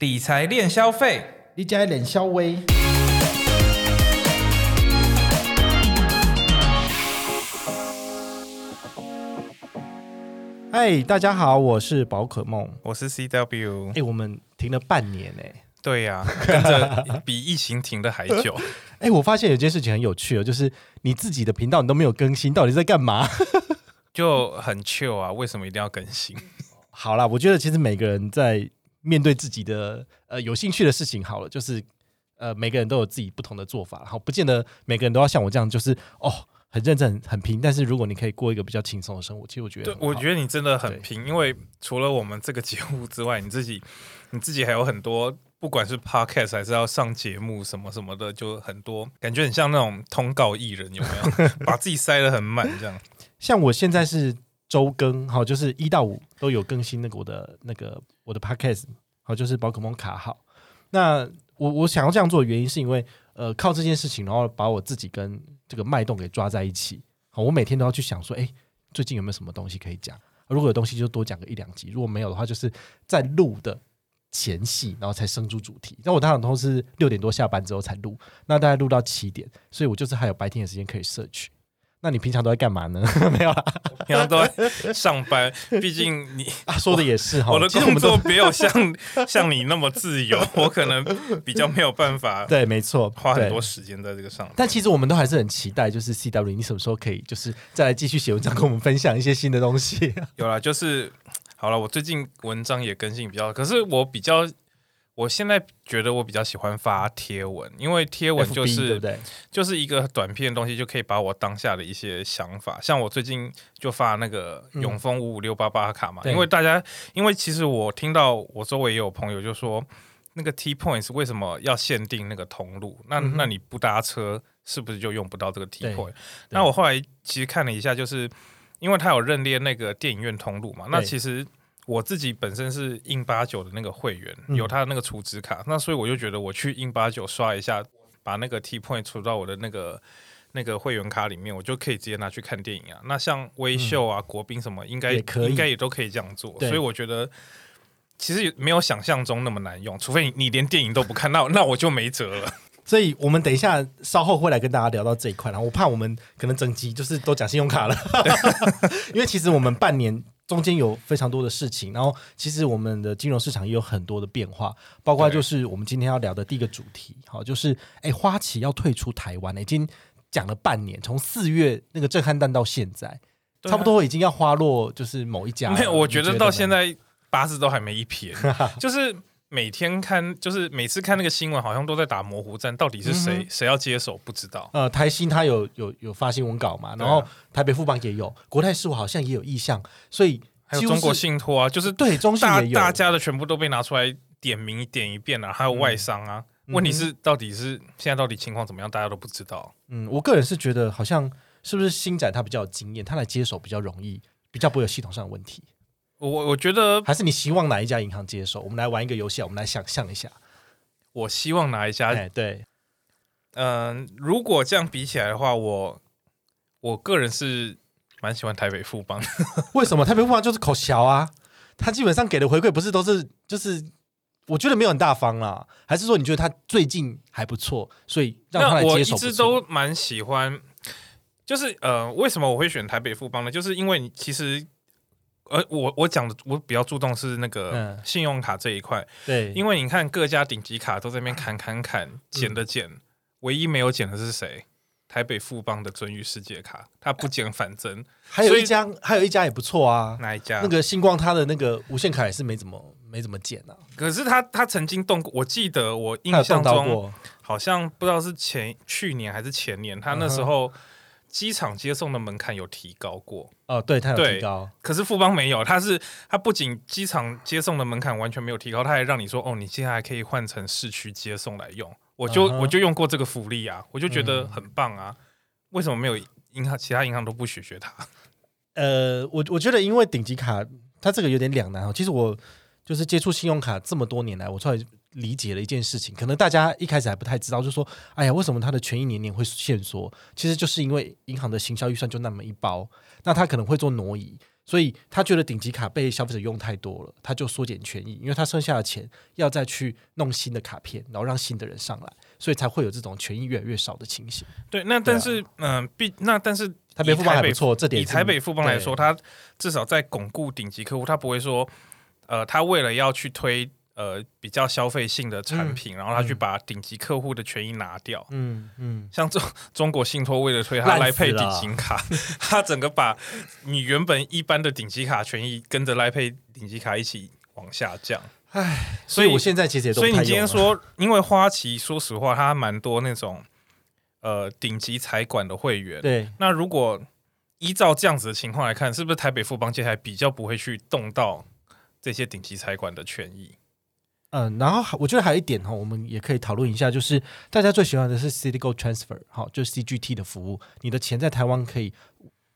理财练消费，你家脸稍微。嗨，大家好，我是宝可梦。我是 CW。哎，我们停了半年哎。对呀，跟着比疫情停的还久。哎，我发现有件事情很有趣哦，就是你自己的频道你都没有更新，到底在干嘛？就很 chill 啊，为什么一定要更新？好啦，我觉得其实每个人在面对自己的呃有兴趣的事情，好了，就是呃每个人都有自己不同的做法，然后不见得每个人都要像我这样，就是哦很认真很拼。但是如果你可以过一个比较轻松的生活，其实我觉得，我觉得你真的很拼，因为除了我们这个节目之外，你自己你自己还有很多。不管是 podcast 还是要上节目什么什么的，就很多感觉很像那种通告艺人，有没有？把自己塞得很满这样。像我现在是周更，好，就是一到五都有更新那个我的那个我的 podcast，好，就是宝可梦卡号。那我我想要这样做的原因，是因为呃靠这件事情，然后把我自己跟这个脉动给抓在一起。好，我每天都要去想说，哎，最近有没有什么东西可以讲？如果有东西就多讲个一两集，如果没有的话，就是在录的。前戏，然后才生出主题。那我当然都是六点多下班之后才录，那大概录到七点，所以我就是还有白天的时间可以摄取。那你平常都在干嘛呢？没有啦，平常都在上班。毕竟你 说的也是哈，我的工作没有像像你那么自由，我可能比较没有办法。对，没错，花很多时间在这个上。但其实我们都还是很期待，就是 C W，你什么时候可以就是再来继续写文章，跟我们分享一些新的东西？有啦，就是。好了，我最近文章也更新比较，可是我比较，我现在觉得我比较喜欢发贴文，因为贴文就是对就是一个短片的东西，就可以把我当下的一些想法，像我最近就发那个永丰五五六八八卡嘛，因为大家，因为其实我听到我周围也有朋友就说，那个 T Points 为什么要限定那个通路？那那你不搭车是不是就用不到这个 T Point？那我后来其实看了一下，就是。因为他有认列那个电影院通路嘛，那其实我自己本身是印八九的那个会员，有他的那个储值卡，那所以我就觉得我去印八九刷一下，把那个 T point 储到我的那个那个会员卡里面，我就可以直接拿去看电影啊。那像微秀啊、国宾什么，应该应该也都可以这样做。所以我觉得其实没有想象中那么难用，除非你连电影都不看，那那我就没辙了。所以我们等一下稍后会来跟大家聊到这一块，然后我怕我们可能整集就是都讲信用卡了，因为其实我们半年中间有非常多的事情，然后其实我们的金融市场也有很多的变化，包括就是我们今天要聊的第一个主题，好，就是哎花旗要退出台湾，已经讲了半年，从四月那个震撼弹到现在，差不多已经要花落就是某一家，没有，我觉得到现在八字都还没一撇，就是。每天看，就是每次看那个新闻，好像都在打模糊战，到底是谁谁要接手，不知道。呃，台新他有有有发新闻稿嘛，然后台北富邦也有，国泰事务好像也有意向，所以还有中国信托啊，就是对中信也有，大家的全部都被拿出来点名点一遍了，还有外商啊。问题是到底是现在到底情况怎么样，大家都不知道。嗯，我个人是觉得好像是不是新展他比较有经验，他来接手比较容易，比较不会有系统上的问题。我我觉得还是你希望哪一家银行接受？我们来玩一个游戏，我们来想象一下。我希望哪一家？对，嗯，如果这样比起来的话，我我个人是蛮喜欢台北富邦。为什么台北富邦就是口小啊？他基本上给的回馈不是都是就是，我觉得没有很大方啦。还是说你觉得他最近还不错，所以让他来接手？我一直都蛮喜欢，就是呃，为什么我会选台北富邦呢？就是因为你其实。而我我讲的我比较注重是那个信用卡这一块，对，因为你看各家顶级卡都在那边砍砍砍，减的减，唯一没有减的是谁？台北富邦的尊誉世界卡，它不减反增。还有一家，还有一家也不错啊，哪一家？那个星光，它的那个无限卡也是没怎么没怎么减啊。可是他他曾经动过，我记得我印象中好像不知道是前去年还是前年，他那时候。机场接送的门槛有提高过。哦，对，它有提高，可是富邦没有，它是它不仅机场接送的门槛完全没有提高，它还让你说哦，你现在还可以换成市区接送来用，我就我就用过这个福利啊，我就觉得很棒啊，为什么没有银行其他银行都不学学它？呃，我我觉得因为顶级卡它这个有点两难哦，其实我就是接触信用卡这么多年来，我出来。理解了一件事情，可能大家一开始还不太知道，就说：“哎呀，为什么它的权益年年会限缩？其实就是因为银行的行销预算就那么一包，那他可能会做挪移，所以他觉得顶级卡被消费者用太多了，他就缩减权益，因为他剩下的钱要再去弄新的卡片，然后让新的人上来，所以才会有这种权益越来越少的情形。对，那但是嗯，必那但是台北富邦还不错，这点以台北富邦来说，他至少在巩固顶级客户，他不会说，呃，他为了要去推。呃，比较消费性的产品，然后他去把顶级客户的权益拿掉。嗯嗯，像中中国信托为了推他来配顶级卡，他整个把你原本一般的顶级卡权益跟着来配顶级卡一起往下降。唉，所以我现在其实也所以你今天说，因为花旗说实话，它蛮多那种呃顶级财管的会员。对，那如果依照这样子的情况来看，是不是台北富邦接下来比较不会去动到这些顶级财管的权益？嗯，然后我觉得还有一点哈，我们也可以讨论一下，就是大家最喜欢的是 City Go Transfer，好，就是 CGT 的服务，你的钱在台湾可以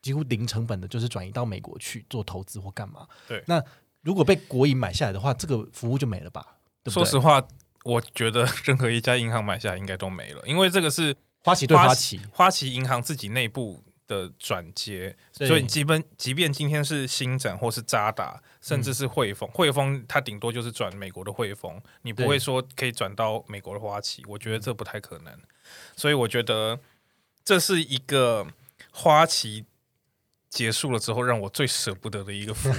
几乎零成本的，就是转移到美国去做投资或干嘛。对，那如果被国营买下来的话，这个服务就没了吧？说实话，我觉得任何一家银行买下来应该都没了，因为这个是花旗对花旗，花旗银行自己内部。的转接，所以基本即便今天是新展或是渣打，甚至是汇丰，汇丰它顶多就是转美国的汇丰，你不会说可以转到美国的花旗，我觉得这不太可能。所以我觉得这是一个花旗结束了之后让我最舍不得的一个服务。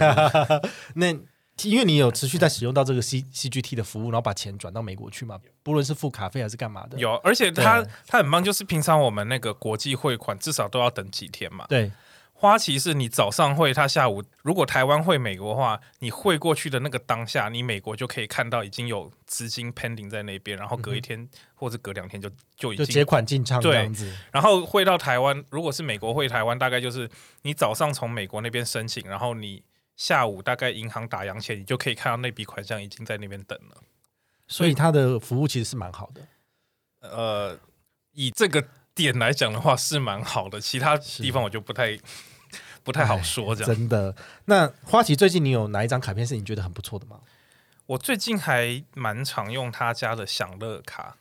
那。因为你有持续在使用到这个 C C G T 的服务，然后把钱转到美国去嘛，不论是付卡费还是干嘛的。有，而且它它很棒，就是平常我们那个国际汇款至少都要等几天嘛。对，花旗是你早上汇，他下午如果台湾汇美国的话，你汇过去的那个当下，你美国就可以看到已经有资金 pending 在那边，然后隔一天或者隔两天就就已经结款进账这样子。然后汇到台湾，如果是美国汇台湾，大概就是你早上从美国那边申请，然后你。下午大概银行打烊前，你就可以看到那笔款项已经在那边等了，所以它的服务其实是蛮好的。呃，以这个点来讲的话是蛮好的，其他地方我就不太不太好说。这样真的？那花旗最近你有哪一张卡片是你觉得很不错的吗？我最近还蛮常用他家的享乐卡。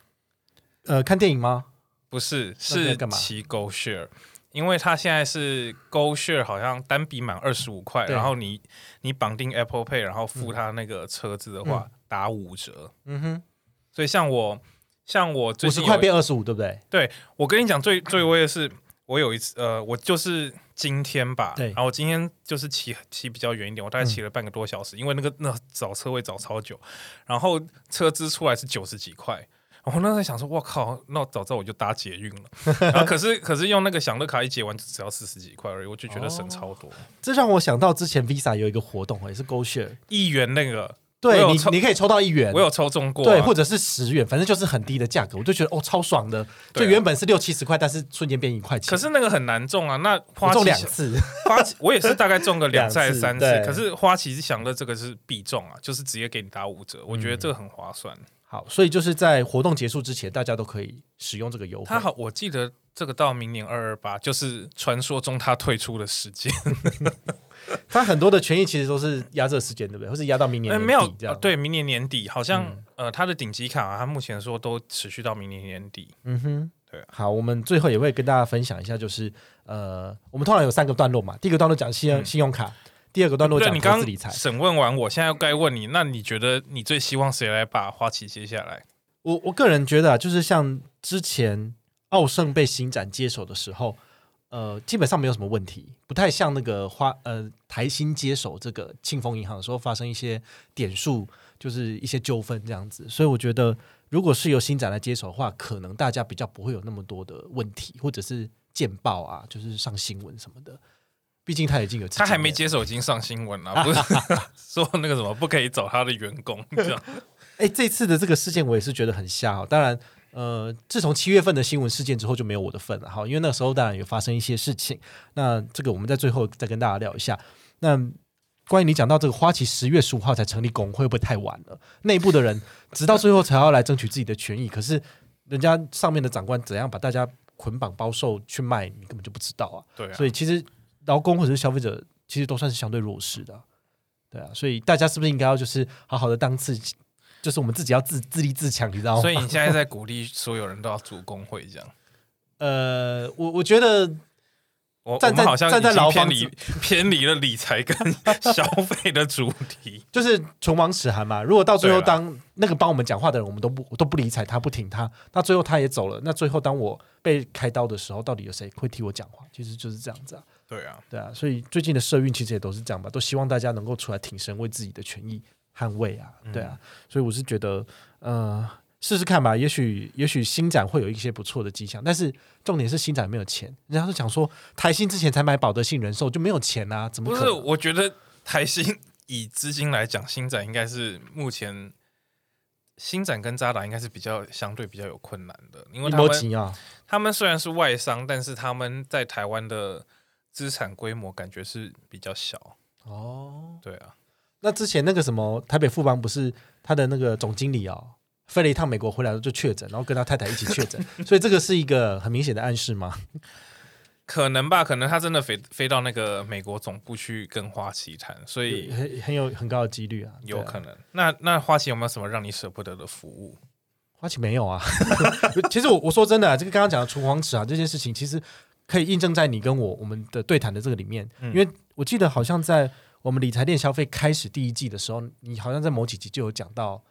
呃，看电影吗？不是，是骑 Go Share。因为它现在是 Go Share，好像单笔满二十五块，然后你你绑定 Apple Pay，然后付他那个车子的话打五折。嗯哼，所以像我像我五十块变二十五，对不对？对，我跟你讲最最威的是，我有一次呃，我就是今天吧，然后我今天就是骑骑比较远一点，我大概骑了半个多小时，因为那个那找车位找超久，然后车资出来是九十几块。我那时候想说，我靠，那早知道我就搭捷运了。然后可是可是用那个享乐卡一结完就只要四十几块而已，我就觉得省超多。这让我想到之前 Visa 有一个活动，也是 Go Share 一元那个，对你你可以抽到一元，我有抽中过，对，或者是十元，反正就是很低的价格，我就觉得哦超爽的。就原本是六七十块，但是瞬间变一块钱。可是那个很难中啊，那花中两次，花 我也是大概中个两次三次，可是花旗是享乐这个是必中啊，就是直接给你打五折，我觉得这个很划算。好，所以就是在活动结束之前，大家都可以使用这个优惠。他好，我记得这个到明年二二八，就是传说中他退出的时间。他很多的权益其实都是压这个时间，对不对？或是压到明年没有这样？对，明年年底好像呃，他的顶级卡，他目前说都持续到明年年底。嗯哼，对。好，我们最后也会跟大家分享一下，就是呃，我们通常有三个段落嘛。第一个段落讲信用信用卡。第二个段落讲投资理财。审问完，我现在该问你，那你觉得你最希望谁来把花旗接下来？我我个人觉得啊，就是像之前奥盛被新展接手的时候，呃，基本上没有什么问题，不太像那个花呃台新接手这个庆丰银行的时候发生一些点数就是一些纠纷这样子。所以我觉得，如果是由新展来接手的话，可能大家比较不会有那么多的问题，或者是见报啊，就是上新闻什么的。毕竟他已经有，他还没接手已经上新闻了，不是 说那个什么不可以找他的员工 这样。哎，这次的这个事件我也是觉得很吓。当然，呃，自从七月份的新闻事件之后就没有我的份了哈，因为那个时候当然有发生一些事情。那这个我们在最后再跟大家聊一下。那关于你讲到这个花旗十月十五号才成立工会，会不会太晚了？内部的人直到最后才要来争取自己的权益，可是人家上面的长官怎样把大家捆绑包售去卖，你根本就不知道啊。对啊，所以其实。劳工或者是消费者，其实都算是相对弱势的，对啊，所以大家是不是应该要就是好好的当自己，就是我们自己要自自立自强，你知道吗？所以你现在在鼓励所有人都要组工会这样？呃，我我觉得我站在好像站在牢偏离 偏离了理财跟消费的主题，就是唇亡齿寒嘛。如果到最后当那个帮我们讲话的人，我们都不都不理睬他，不听他，那最后他也走了。那最后当我被开刀的时候，到底有谁会替我讲话？其实就是这样子啊。对啊，对啊。所以最近的社运其实也都是这样吧，都希望大家能够出来挺身，为自己的权益捍卫啊。对啊。所以我是觉得，呃。试试看吧，也许也许新展会有一些不错的迹象，但是重点是新展没有钱。人家是讲说台新之前才买保德信人寿就没有钱啊？怎么不是？我觉得台新以资金来讲，新展应该是目前新展跟渣打应该是比较相对比较有困难的，因为他们他们虽然是外商，但是他们在台湾的资产规模感觉是比较小。哦，对啊。那之前那个什么台北富邦不是他的那个总经理哦？飞了一趟美国回来就确诊，然后跟他太太一起确诊，所以这个是一个很明显的暗示吗？可能吧，可能他真的飞飞到那个美国总部去跟花旗谈，所以很很有很高的几率啊，有可能。那那花旗有没有什么让你舍不得的服务？花旗没有啊。其实我我说真的，这个刚刚讲的除黄齿啊这件事情，其实可以印证在你跟我我们的对谈的这个里面，因为我记得好像在我们理财店消费开始第一季的时候，你好像在某几集就有讲到。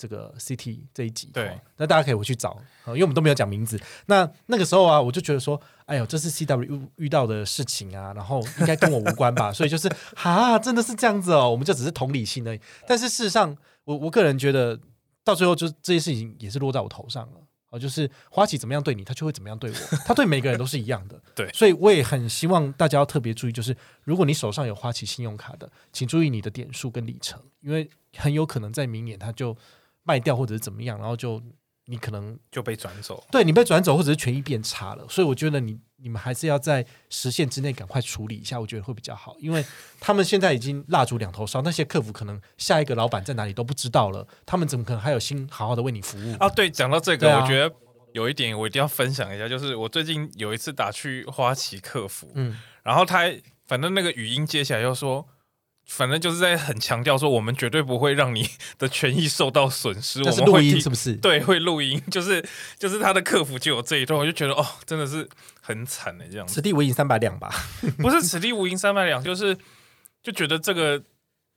这个 CT 这一集，对，那大家可以回去找，因为我们都没有讲名字。那那个时候啊，我就觉得说，哎呦，这是 CW 遇到的事情啊，然后应该跟我无关吧？所以就是啊，真的是这样子哦，我们就只是同理心而已。但是事实上，我我个人觉得，到最后就这些事情也是落在我头上了。哦，就是花旗怎么样对你，他就会怎么样对我，他对每个人都是一样的。对，所以我也很希望大家要特别注意，就是如果你手上有花旗信用卡的，请注意你的点数跟里程，因为很有可能在明年他就。卖掉或者是怎么样，然后就你可能就被转走，对你被转走，或者是权益变差了，所以我觉得你你们还是要在时限之内赶快处理一下，我觉得会比较好，因为他们现在已经蜡烛两头烧，那些客服可能下一个老板在哪里都不知道了，他们怎么可能还有心好好的为你服务啊？对，讲到这个，我觉得有一点我一定要分享一下，就是我最近有一次打去花旗客服，嗯，然后他反正那个语音接起来又说。反正就是在很强调说，我们绝对不会让你的权益受到损失。我们录音是不是？对，会录音，就是就是他的客服就有这一段，我就觉得哦，真的是很惨的这样。此地无银三百两吧？不是此地无银三百两，就是就觉得这个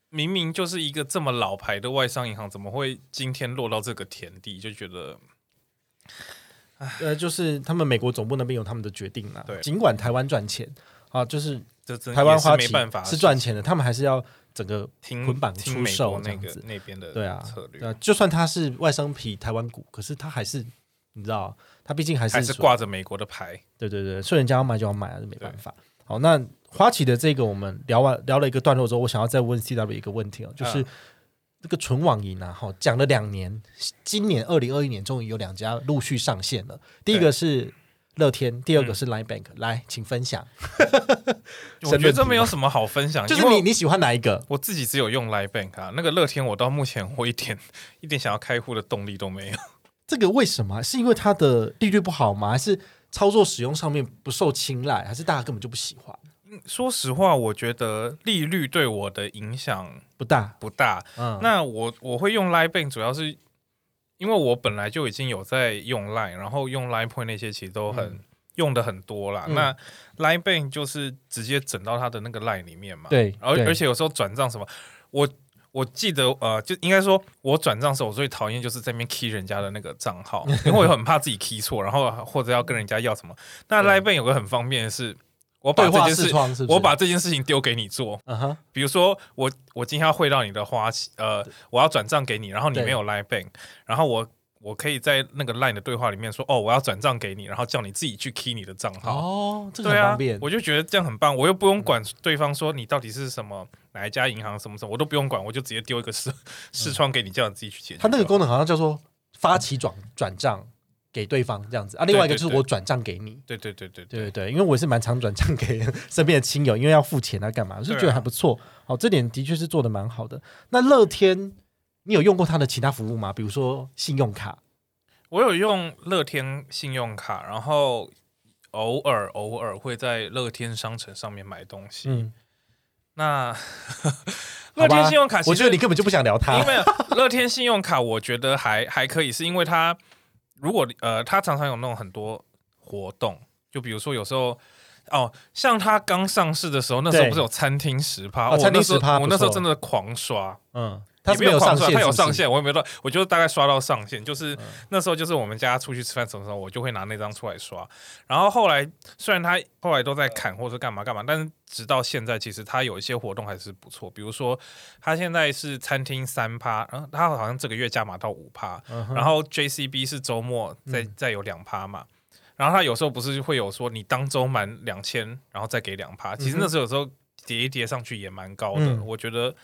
明明就是一个这么老牌的外商银行，怎么会今天落到这个田地？就觉得，呃，就是他们美国总部那边有他们的决定啦。对，尽管台湾赚钱啊，就是。台湾花旗是赚钱的，他们还是要整个捆绑出售那个那边的对啊策略。就算他是外商皮台湾股，可是他还是你知道，他毕竟还是还是挂着美国的牌。对对对，所以人家要买就要买，还是没办法。好，那花旗的这个我们聊完聊了一个段落之后，我想要再问 C W 一个问题哦，就是这个纯网银啊，哈，讲了两年，今年二零二一年终于有两家陆续上线了，第一个是。乐天，第二个是 Line Bank，来，请分享。我觉得这没有什么好分享，就是你你喜欢哪一个？我自己只有用 Line Bank 啊，那个乐天我到目前我一点一点想要开户的动力都没有。这个为什么？是因为它的利率不好吗？还是操作使用上面不受青睐？还是大家根本就不喜欢？说实话，我觉得利率对我的影响不大，不大。嗯，那我我会用 Line Bank 主要是。因为我本来就已经有在用 Line，然后用 Line Point 那些其实都很用的很多啦。那 Line Bank 就是直接整到他的那个 Line 里面嘛。对，而而且有时候转账什么，我我记得呃，就应该说我转账时候我最讨厌就是在那边 key 人家的那个账号，因为我很怕自己 key 错，然后或者要跟人家要什么。那 Line Bank 有个很方便的是。我把这件事，我把这件事情丢给你做。嗯哼，比如说我我今天要汇到你的花旗，呃，我要转账给你，然后你没有 Line Bank，然后我我可以在那个 Line 的对话里面说，哦，我要转账给你，然后叫你自己去 key 你的账号。哦，这个很方便。我就觉得这样很棒，我又不用管对方说你到底是什么哪一家银行什么什么，我都不用管，我就直接丢一个视视窗给你，叫你自己去解决。它那个功能好像叫做发起转转账。给对方这样子啊，另外一个就是我转账给你，对对对对对对对，因为我是蛮常转账给身边的亲友，因为要付钱啊干嘛，我是觉得还不错。好，这点的确是做的蛮好的。那乐天，你有用过它的其他服务吗？比如说信用卡，我有用乐天信用卡，然后偶尔偶尔会在乐天商城上面买东西。嗯，那 乐天信用卡，我觉得你根本就不想聊它，因为乐天信用卡我觉得还还可以，是因为它。如果呃，他常常有那种很多活动，就比如说有时候哦，像他刚上市的时候，那时候不是有餐厅十趴？餐厅十趴，我那时候真的狂刷，嗯。它没有上线，他有上线，我也没有到，我就大概刷到上线，就是那时候就是我们家出去吃饭什么时候，我就会拿那张出来刷。然后后来虽然他后来都在砍或者干嘛干嘛，但是直到现在，其实他有一些活动还是不错。比如说，他现在是餐厅三趴，然后他好像这个月加码到五趴，然后 JCB 是周末再再有两趴嘛。然后他有时候不是会有说你当周满两千，然后再给两趴，其实那时候有时候叠一叠上去也蛮高的，我觉得。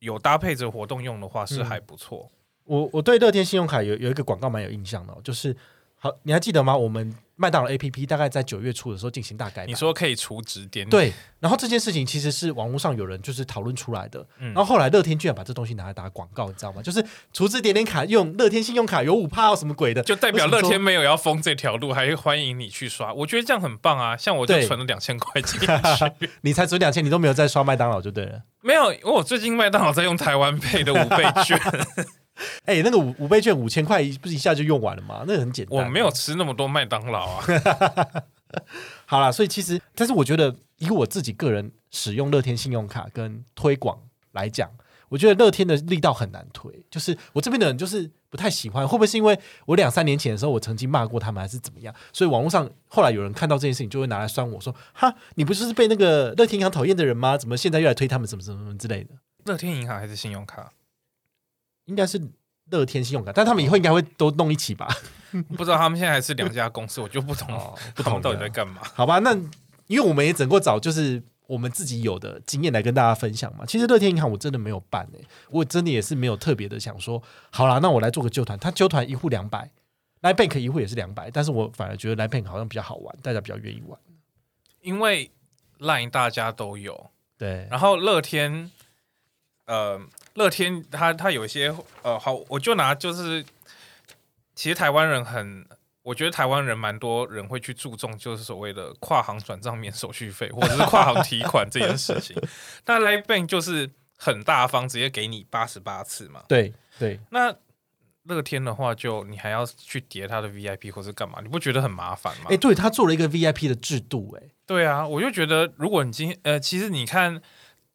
有搭配着活动用的话是还不错。我我对乐天信用卡有有一个广告蛮有印象的，就是好，你还记得吗？我们麦当劳 A P P 大概在九月初的时候进行大改，你说可以储值点对。然后这件事情其实是网络上有人就是讨论出来的，然后后来乐天居然把这东西拿来打广告，你知道吗？就是储值点点卡用乐天信用卡有五趴什么鬼的，就代表乐天没有要封这条路，还欢迎你去刷。我觉得这样很棒啊！像我就存了两千块钱，你才存两千，你都没有再刷麦当劳就对了。没有，我最近麦当劳在用台湾配的五倍券。哎，那个五五倍券五千块，不是一下就用完了吗？那个很简单。我没有吃那么多麦当劳啊。好啦，所以其实，但是我觉得，以我自己个人使用乐天信用卡跟推广来讲，我觉得乐天的力道很难推。就是我这边的人就是不太喜欢，会不会是因为我两三年前的时候，我曾经骂过他们，还是怎么样？所以网络上后来有人看到这件事情，就会拿来酸我说：“哈，你不就是被那个乐天银行讨厌的人吗？怎么现在又来推他们什么什么什么之类的？”乐天银行还是信用卡？应该是乐天信用卡，但他们以后应该会都弄一起吧？不知道他们现在还是两家公司，我就不懂不懂到底在干嘛？好吧，那因为我们也整过找，就是我们自己有的经验来跟大家分享嘛。其实乐天银行我真的没有办诶，我真的也是没有特别的想说，好啦，那我来做个旧团，他旧团一户两百，来 bank 一户也是两百，但是我反而觉得来 bank 好像比较好玩，大家比较愿意玩，因为 line 大家都有，对，然后乐天，呃。乐天，他他有一些呃，好，我就拿就是，其实台湾人很，我觉得台湾人蛮多人会去注重，就是所谓的跨行转账免手续费，或者是跨行提款这件事情。那 Live Bank 就是很大方，直接给你八十八次嘛。对对。那乐天的话，就你还要去叠他的 VIP 或是干嘛？你不觉得很麻烦吗？哎，对他做了一个 VIP 的制度，哎，对啊，我就觉得如果你今天呃，其实你看。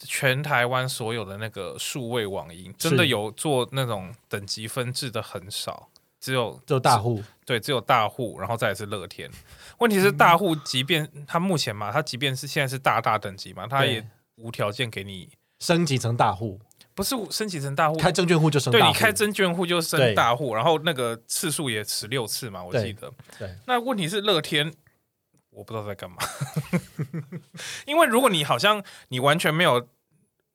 全台湾所有的那个数位网银，真的有做那种等级分制的很少，只有只有大户，对，只有大户，然后再是乐天。问题是大户，即便他目前嘛，他即便是现在是大大等级嘛，他也无条件给你升级成大户，不是升级成大户，开证券户就升，对你开证券户就升大户，然后那个次数也十六次嘛，我记得。对，那问题是乐天。我不知道在干嘛，因为如果你好像你完全没有，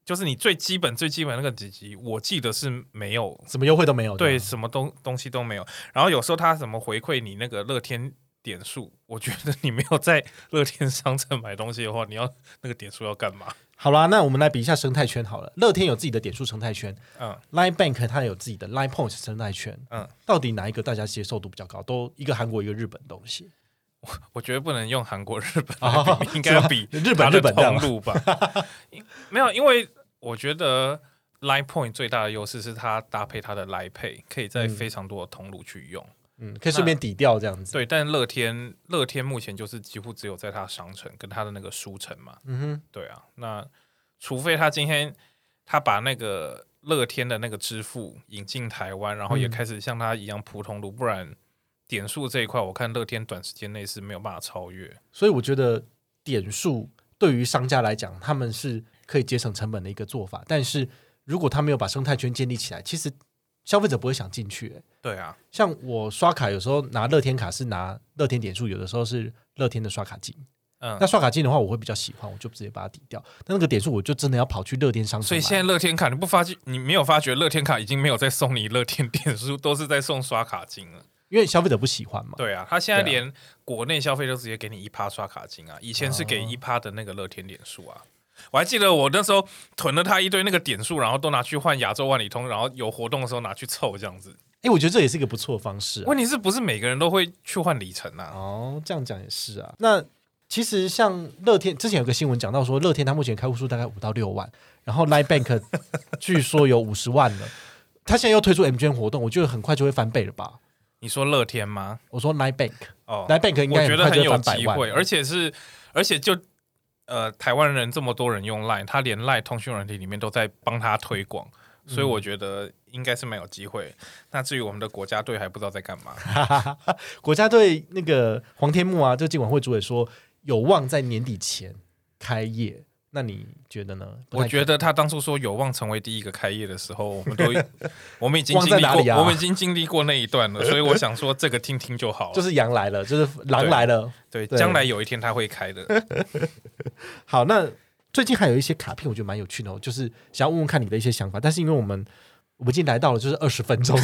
就是你最基本最基本那个几级，我记得是没有什么优惠都没有，对，什么东东西都没有。然后有时候他怎么回馈你那个乐天点数，我觉得你没有在乐天商城买东西的话，你要那个点数要干嘛？好啦，那我们来比一下生态圈好了。乐天有自己的点数生态圈，嗯，Line Bank 它有自己的 Line Points 生态圈，嗯，到底哪一个大家接受度比较高？都一个韩国一个日本东西。我我觉得不能用韩国、日本比，应该要比日本日本通路吧。没有，因为我觉得 Line Point 最大的优势是它搭配它的 Line Pay，可以在非常多的通路去用。嗯，可以顺便抵掉这样子。对，但乐天乐天目前就是几乎只有在它商城跟它的那个书城嘛。嗯哼，对啊。那除非他今天他把那个乐天的那个支付引进台湾，然后也开始像他一样普通路，不然。点数这一块，我看乐天短时间内是没有办法超越，所以我觉得点数对于商家来讲，他们是可以节省成本的一个做法。但是如果他没有把生态圈建立起来，其实消费者不会想进去。对啊，像我刷卡有时候拿乐天卡是拿乐天点数，有的时候是乐天的刷卡金。嗯，那刷卡金的话，我会比较喜欢，我就直接把它抵掉。但那个点数，我就真的要跑去乐天商城。所以现在乐天卡你不发觉，你没有发觉乐天卡已经没有在送你乐天点数，都是在送刷卡金了。因为消费者不喜欢嘛。对啊，他现在连国内消费都直接给你一趴刷卡金啊，以前是给一趴的那个乐天点数啊。我还记得我那时候囤了他一堆那个点数，然后都拿去换亚洲万里通，然后有活动的时候拿去凑这样子。哎，我觉得这也是一个不错的方式。问题是不是每个人都会去换里程啊？哦，这样讲也是啊。那其实像乐天之前有个新闻讲到说，乐天它目前开户数大概五到六万，然后 Line Bank 据说有五十万了。他现在又推出 M 捐活动，我觉得很快就会翻倍了吧。你说乐天吗？我说 Nine Bank 哦，Nine Bank 应该我觉得很有机会，而且是而且就呃，台湾人这么多人用 Line，他连 Line 通讯软体里面都在帮他推广，所以我觉得应该是蛮有机会。那至于我们的国家队，还不知道在干嘛。国家队那个黄天木啊，就今晚会主委说有望在年底前开业。那你觉得呢？我觉得他当初说有望成为第一个开业的时候，我们都 我们已经经历过，我们已经经历过那一段了，所以我想说这个听听就好。就是羊来了，就是狼来了，对，将来有一天他会开的。好，那最近还有一些卡片，我觉得蛮有趣的，哦就是想要问问看你的一些想法。但是因为我们我们已经来到了就是二十分钟，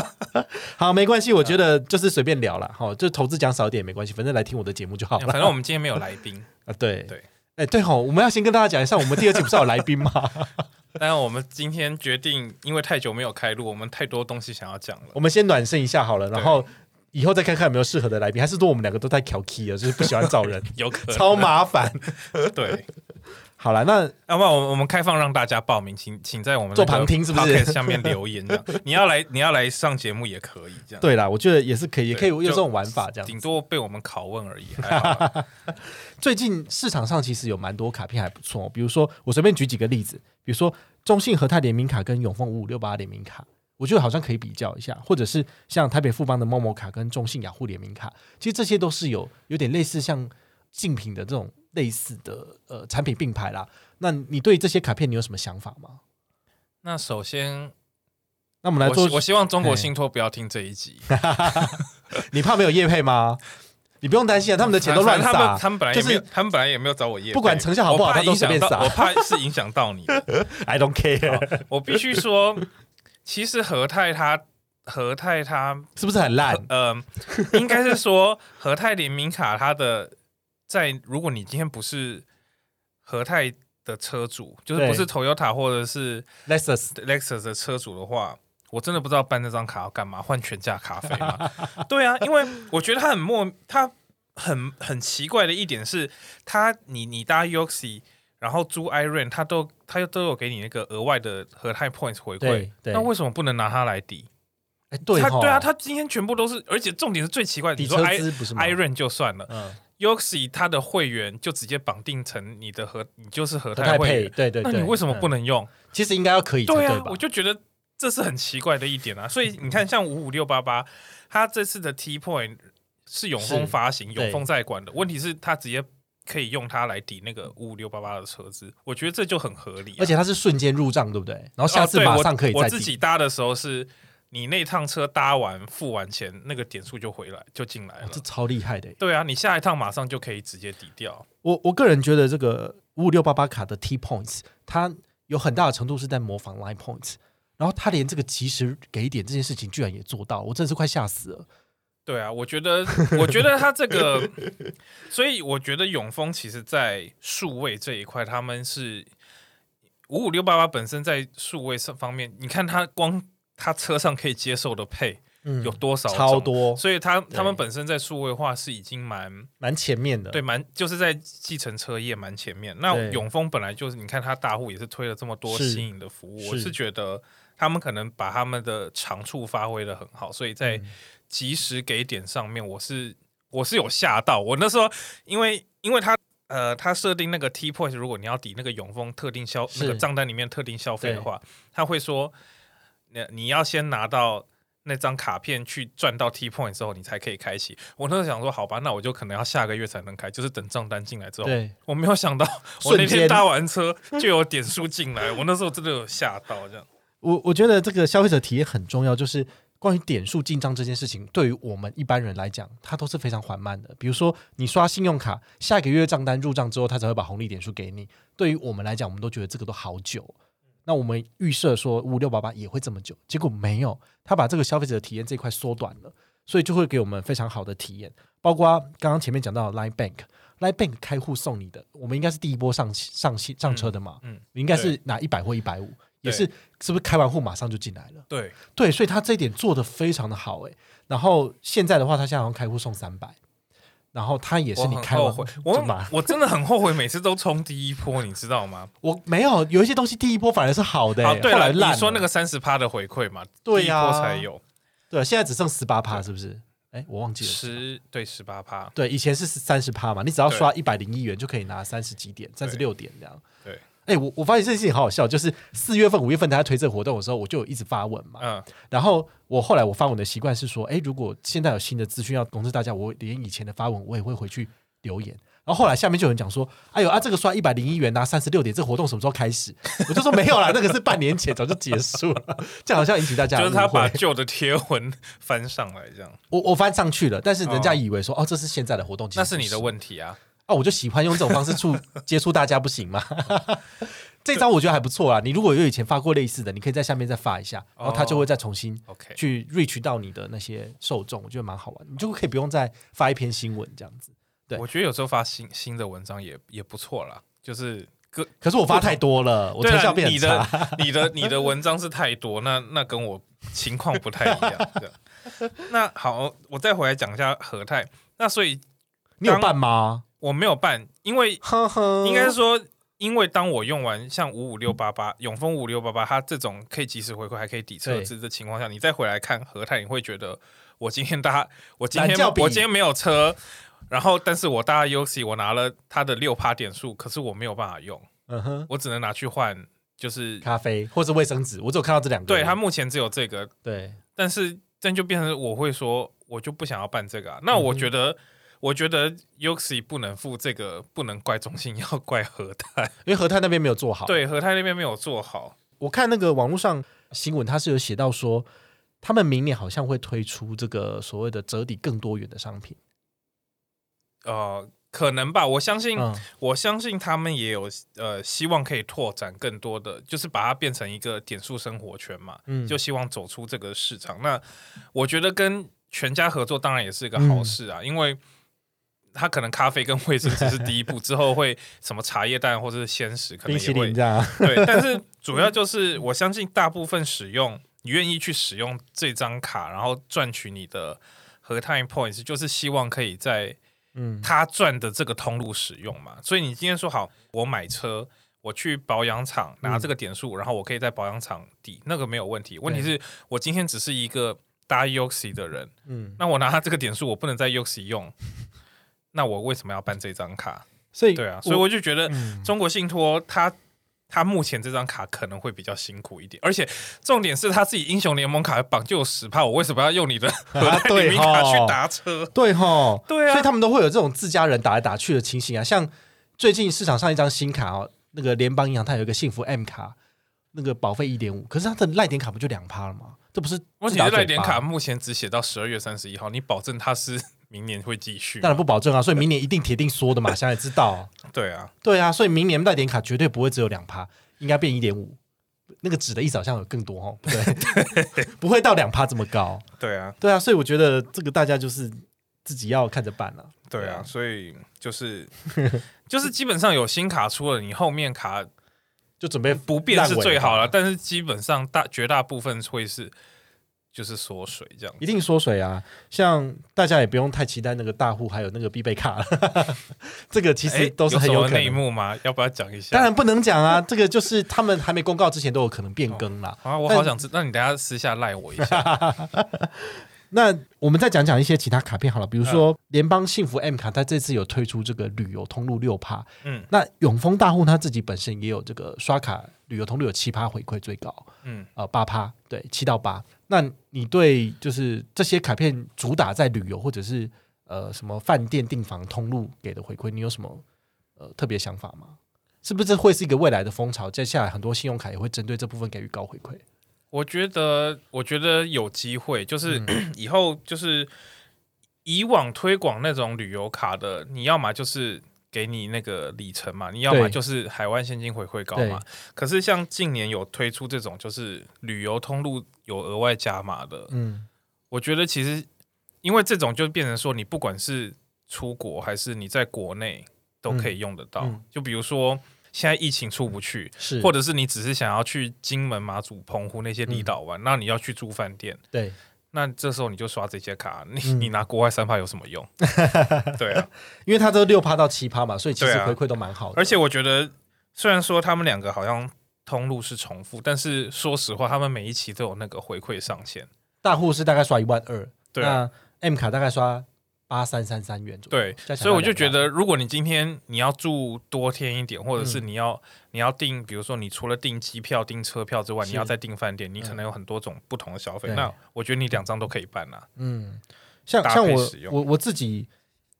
好，没关系，我觉得就是随便聊了，好，就投资讲少一点也没关系，反正来听我的节目就好了。反正我们今天没有来宾啊，对对。哎，对吼，我们要先跟大家讲一下，我们第二季不是有来宾吗？但是我们今天决定，因为太久没有开录，我们太多东西想要讲了。我们先暖身一下好了，然后以后再看看有没有适合的来宾，还是说我们两个都太调 key 了，就是不喜欢找人，有可能超麻烦。对。好了，那要不然我我们开放让大家报名，请请在我们做旁听是不是？下面留言这样，你要来你要来上节目也可以这样。对啦，我觉得也是可以，也可以有这种玩法这样。顶多被我们拷问而已。最近市场上其实有蛮多卡片还不错，比如说我随便举几个例子，比如说中信和泰联名卡跟永丰五五六八联名卡，我觉得好像可以比较一下，或者是像台北富邦的某某卡跟中信雅虎联名卡，其实这些都是有有点类似像竞品的这种。类似的呃产品并排啦，那你对这些卡片你有什么想法吗？那首先，那我们来做，我希望中国信托不要听这一集。你怕没有业配吗？你不用担心啊，他们的钱都乱撒，他们本来就是他们本来也没有找我业，不管成效好不好，他都随便撒。我怕是影响到你。I don't care。我必须说，其实和泰他和泰他是不是很烂？嗯，应该是说和泰联名卡它的。在如果你今天不是和泰的车主，就是不是 Toyota 或者是 Lexus Lexus 的车主的话，我真的不知道办那张卡要干嘛，换全价咖啡吗？对啊，因为我觉得他很莫，他很很奇怪的一点是，他你你搭 Yoxi，然后租 Iron，他都他又都有给你那个额外的和泰 Points 回馈，那为什么不能拿它来抵？哎，对，他对啊，他今天全部都是，而且重点是最奇怪的，你说 I Iron 就算了，嗯。Yoxi 它的会员就直接绑定成你的和你就是和泰会员，对对，那你为什么不能用？其实应该要可以，对啊，我就觉得这是很奇怪的一点啊。所以你看，像五五六八八，它这次的 T Point 是永丰发行、永丰在管的，问题是它直接可以用它来抵那个五五六八八的车子，我觉得这就很合理。而且它是瞬间入账，对不对？然后下次马上可以。我自己搭的时候是。你那趟车搭完付完钱，那个点数就回来就进来了，这超厉害的。对啊，你下一趟马上就可以直接抵掉。我我个人觉得这个五五六八八卡的 T points，它有很大的程度是在模仿 Line points，然后它连这个及时给点这件事情居然也做到，我真的是快吓死了。对啊，我觉得 我觉得它这个，所以我觉得永丰其实在数位这一块，他们是五五六八八本身在数位上方面，你看它光。他车上可以接受的配有多少？超多，所以他他们本身在数位化是已经蛮蛮前面的，对，蛮就是在计程车业蛮前面。那永丰本来就是，你看他大户也是推了这么多新颖的服务，我是觉得他们可能把他们的长处发挥的很好，所以在及时给点上面，我是我是有吓到。我那时候，因为因为他呃，他设定那个 T point，如果你要抵那个永丰特定消那个账单里面特定消费的话，他会说。那你要先拿到那张卡片去赚到 T point 之后，你才可以开启。我那时候想说，好吧，那我就可能要下个月才能开，就是等账单进来之后。对，我没有想到，我那天搭完车就有点数进来，我那时候真的有吓到。这样，我我觉得这个消费者体验很重要，就是关于点数进账这件事情，对于我们一般人来讲，它都是非常缓慢的。比如说，你刷信用卡，下个月账单入账之后，它才会把红利点数给你。对于我们来讲，我们都觉得这个都好久。那我们预设说五六八八也会这么久，结果没有，他把这个消费者体验这块缩短了，所以就会给我们非常好的体验。包括刚刚前面讲到的 Line Bank，Line Bank 开户送你的，我们应该是第一波上上上车的嘛，嗯，应该是拿一百或一百五，也是是不是开完户马上就进来了？对对，所以他这一点做的非常的好哎。然后现在的话，他现在好像开户送三百。然后他也是你开后悔，我我真的很后悔，每次都冲第一波，你知道吗？我没有有一些东西第一波反而是好的，对了，你说那个三十趴的回馈嘛，对呀，才有，对，现在只剩十八趴，是不是？哎，我忘记了，十对十八趴，对，以前是三十趴嘛，你只要刷一百零一元就可以拿三十几点，三十六点这样。对，哎，我我发现这件事情好好笑，就是四月份、五月份大家推这个活动的时候，我就一直发文嘛。嗯。然后我后来我发文的习惯是说，哎，如果现在有新的资讯要通知大家，我连以前的发文我也会回去留言。然后后来下面就有人讲说：“哎呦啊，这个刷一百零一元拿三十六点，这个活动什么时候开始？” 我就说没有啦，那个是半年前早就结束了。这样好像引起大家就是他把旧的贴文翻上来这样。我我翻上去了，但是人家以为说哦，这是现在的活动，那是你的问题啊！哦，我就喜欢用这种方式触 接触大家，不行吗？这招我觉得还不错啊！你如果有以前发过类似的，你可以在下面再发一下，然后他就会再重新 OK 去 reach 到你的那些受众，我觉得蛮好玩。你就可以不用再发一篇新闻这样子。对我觉得有时候发新新的文章也也不错啦，就是可可是我发太多了，我成效变你的你的你的文章是太多，那那跟我情况不太一样。那好，我再回来讲一下和泰。那所以你有办吗？我没有办，因为呵呵。应该是说，因为当我用完像五五六八八永丰五六八八，它这种可以及时回馈，还可以抵车资的情况下，你再回来看和泰，你会觉得我今天搭 我今天我今天没有车。然后，但是我搭 U C，我拿了他的六趴点数，可是我没有办法用，嗯哼，我只能拿去换，就是咖啡或是卫生纸，我只有看到这两个。对它目前只有这个，对，但是这就变成我会说，我就不想要办这个啊。那我觉得，我觉得 U C 不能负这个，不能怪中信，要怪和泰，因为和泰那边没有做好。对，和泰那边没有做好。我看那个网络上新闻，他是有写到说，他们明年好像会推出这个所谓的折抵更多元的商品。呃，可能吧。我相信，我相信他们也有呃，希望可以拓展更多的，就是把它变成一个点数生活圈嘛。嗯，就希望走出这个市场。那我觉得跟全家合作当然也是一个好事啊，因为他可能咖啡跟卫生纸是第一步，之后会什么茶叶蛋或者是鲜食，可能也会对。但是主要就是我相信大部分使用，你愿意去使用这张卡，然后赚取你的和 time points，就是希望可以在。嗯，他赚的这个通路使用嘛，所以你今天说好，我买车，我去保养厂拿这个点数，然后我可以在保养厂抵，那个没有问题。问题是我今天只是一个搭 Uxi 的人，嗯，那我拿他这个点数，我不能在 Uxi 用，那我为什么要办这张卡？所以对啊，所以我就觉得中国信托它。他目前这张卡可能会比较辛苦一点，而且重点是他自己英雄联盟卡绑就有十帕，我为什么要用你的 联名卡去打车？对哈，对啊，所以他们都会有这种自家人打来打去的情形啊。像最近市场上一张新卡哦，那个联邦银行它有一个幸福 M 卡，那个保费一点五，可是它的赖点卡不就两趴了吗？这不是？问题是赖点卡目前只写到十二月三十一号，你保证它是？明年会继续，当然不保证啊，所以明年一定铁定缩的嘛，现在知道。对啊，对啊，所以明年带点卡绝对不会只有两趴，应该变一点五。那个纸的意思好像有更多哦，对，不会到两趴这么高。对啊，对啊，所以我觉得这个大家就是自己要看着办了。对啊，所以就是 就是基本上有新卡出了，你后面卡就准备不变是最好了，但是基本上大绝大部分会是。就是缩水这样，一定缩水啊！像大家也不用太期待那个大户还有那个必备卡了，这个其实都是很有内幕吗？要不要讲一下？当然不能讲啊！这个就是他们还没公告之前都有可能变更啦。啊，我好想知，那你等下私下赖我一下。那我们再讲讲一些其他卡片好了，比如说联邦幸福 M 卡，它这次有推出这个旅游通路六趴，嗯，那永丰大户他自己本身也有这个刷卡旅游通路有七趴回馈最高，嗯，呃八趴，对，七到八。那你对就是这些卡片主打在旅游或者是呃什么饭店订房通路给的回馈，你有什么呃特别想法吗？是不是会是一个未来的风潮？接下来很多信用卡也会针对这部分给予高回馈。我觉得，我觉得有机会，就是 以后就是以往推广那种旅游卡的，你要么就是给你那个里程嘛，你要么就是海外现金回馈高嘛。可是像近年有推出这种，就是旅游通路有额外加码的，嗯，我觉得其实因为这种就变成说，你不管是出国还是你在国内都可以用得到。就比如说。现在疫情出不去，是或者是你只是想要去金门、马祖、澎湖那些离岛玩，那你要去住饭店，对，那这时候你就刷这些卡，你你拿国外三趴有什么用？对啊，因为它都六趴到七趴嘛，所以其实回馈都蛮好的。而且我觉得，虽然说他们两个好像通路是重复，但是说实话，他们每一期都有那个回馈上限。大户是大概刷一万二，对啊。M 卡大概刷八三三三元左右。对，所以我就觉得，如果你今天你要住多天一点，或者是你要你要订，比如说你除了订机票、订车票之外，你要再订饭店，你可能有很多种不同的消费。那我觉得你两张都可以办啊。嗯，像像我我我自己。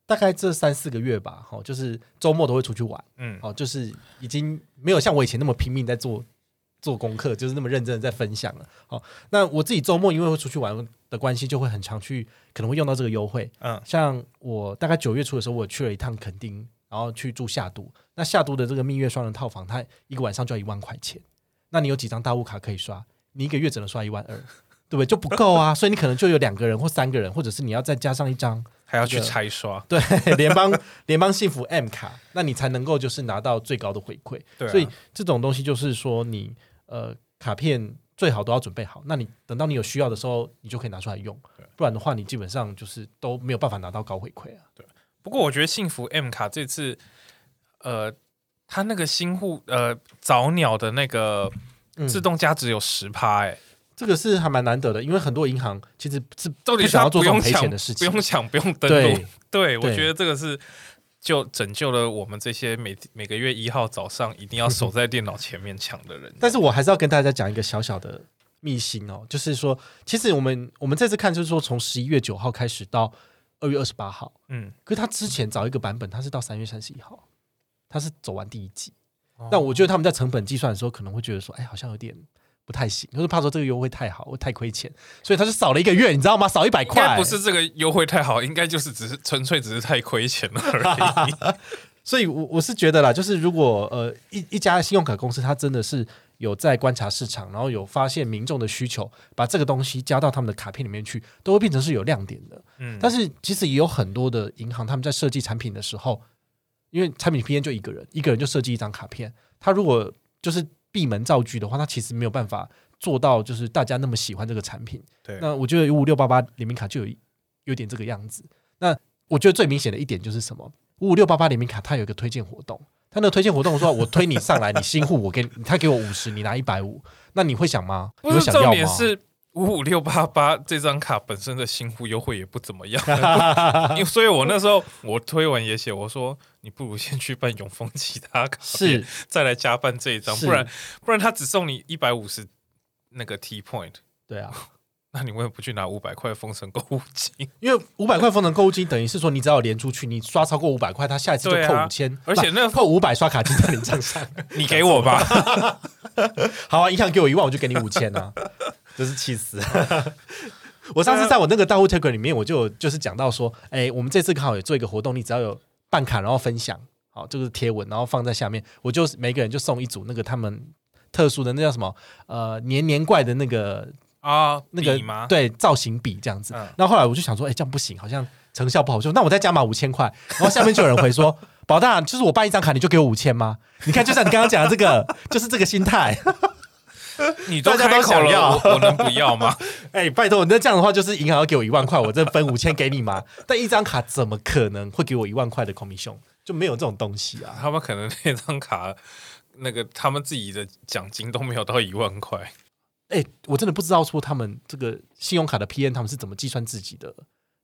大概这三四个月吧，哈，就是周末都会出去玩，嗯，哦，就是已经没有像我以前那么拼命在做做功课，就是那么认真的在分享了。好，那我自己周末因为会出去玩的关系，就会很常去，可能会用到这个优惠。嗯，像我大概九月初的时候，我去了一趟垦丁，然后去住夏都。那夏都的这个蜜月双人套房，它一个晚上就要一万块钱。那你有几张大物卡可以刷？你一个月只能刷一万二，对不对？就不够啊。所以你可能就有两个人或三个人，或者是你要再加上一张。还要去拆刷，对联邦联邦幸福 M 卡，那你才能够就是拿到最高的回馈。对，所以这种东西就是说，你呃卡片最好都要准备好，那你等到你有需要的时候，你就可以拿出来用。不然的话，你基本上就是都没有办法拿到高回馈啊。对，不过我觉得幸福 M 卡这次，呃，它那个新户呃早鸟的那个自动加值有十趴，哎。这个是还蛮难得的，因为很多银行其实是到底想要做这种赔钱的事情，不用抢，不用登录。对，我觉得这个是就拯救了我们这些每每个月一号早上一定要守在电脑前面抢的人。但是我还是要跟大家讲一个小小的秘辛哦，就是说，其实我们我们这次看就是说，从十一月九号开始到二月二十八号，嗯，可是他之前找一个版本，他是到三月三十一号，他是走完第一季。那我觉得他们在成本计算的时候，可能会觉得说，哎，好像有点。不太行，就是怕说这个优惠太好，会太亏钱，所以他就少了一个月，你知道吗？少一百块，不是这个优惠太好，应该就是只是纯粹只是太亏钱了而已。所以，我我是觉得啦，就是如果呃一一家信用卡公司，它真的是有在观察市场，然后有发现民众的需求，把这个东西加到他们的卡片里面去，都会变成是有亮点的。嗯，但是其实也有很多的银行，他们在设计产品的时候，因为产品偏就一个人，一个人就设计一张卡片，他如果就是。闭门造句的话，它其实没有办法做到，就是大家那么喜欢这个产品。对，那我觉得五五六八八联名卡就有有点这个样子。那我觉得最明显的一点就是什么？五五六八八联名卡它有一个推荐活动，它那个推荐活动说，我推你上来，你新户我给你，他给我五十，你拿一百五，那你会想吗？你会想要吗？五五六八八这张卡本身的新户优惠也不怎么样，所以我那时候我推文也写，我说你不如先去办永丰其他卡，是。再来加办这一张，不然不然他只送你一百五十那个 T point，对啊，那你为什么不去拿五百块封城购物金？因为五百块封城购物金等于是说你只要连出去，你刷超过五百块，他下一次就扣五千，而且那扣五百刷卡金在你账上，你给我吧，好啊，银行给我一万，我就给你五千啊。真是气死！我上次在我那个大户 t a k e r 里面，我就就是讲到说，哎，我们这次刚好也做一个活动，你只要有办卡，然后分享，好，就是贴文，然后放在下面，我就每个人就送一组那个他们特殊的那叫什么呃年年怪的那个啊那个对造型笔这样子。那后来我就想说，哎，这样不行，好像成效不好，就那我再加码五千块。然后下面就有人回说，宝大，就是我办一张卡，你就给我五千吗？你看，就像你刚刚讲的这个，就是这个心态。你都开口了，我能不要吗？哎，拜托，那这样的话就是银行要给我一万块，我这分五千给你嘛？但一张卡怎么可能会给我一万块的 commission？就没有这种东西啊！他们可能那张卡那个他们自己的奖金都没有到一万块。哎，我真的不知道说他们这个信用卡的 P N 他们是怎么计算自己的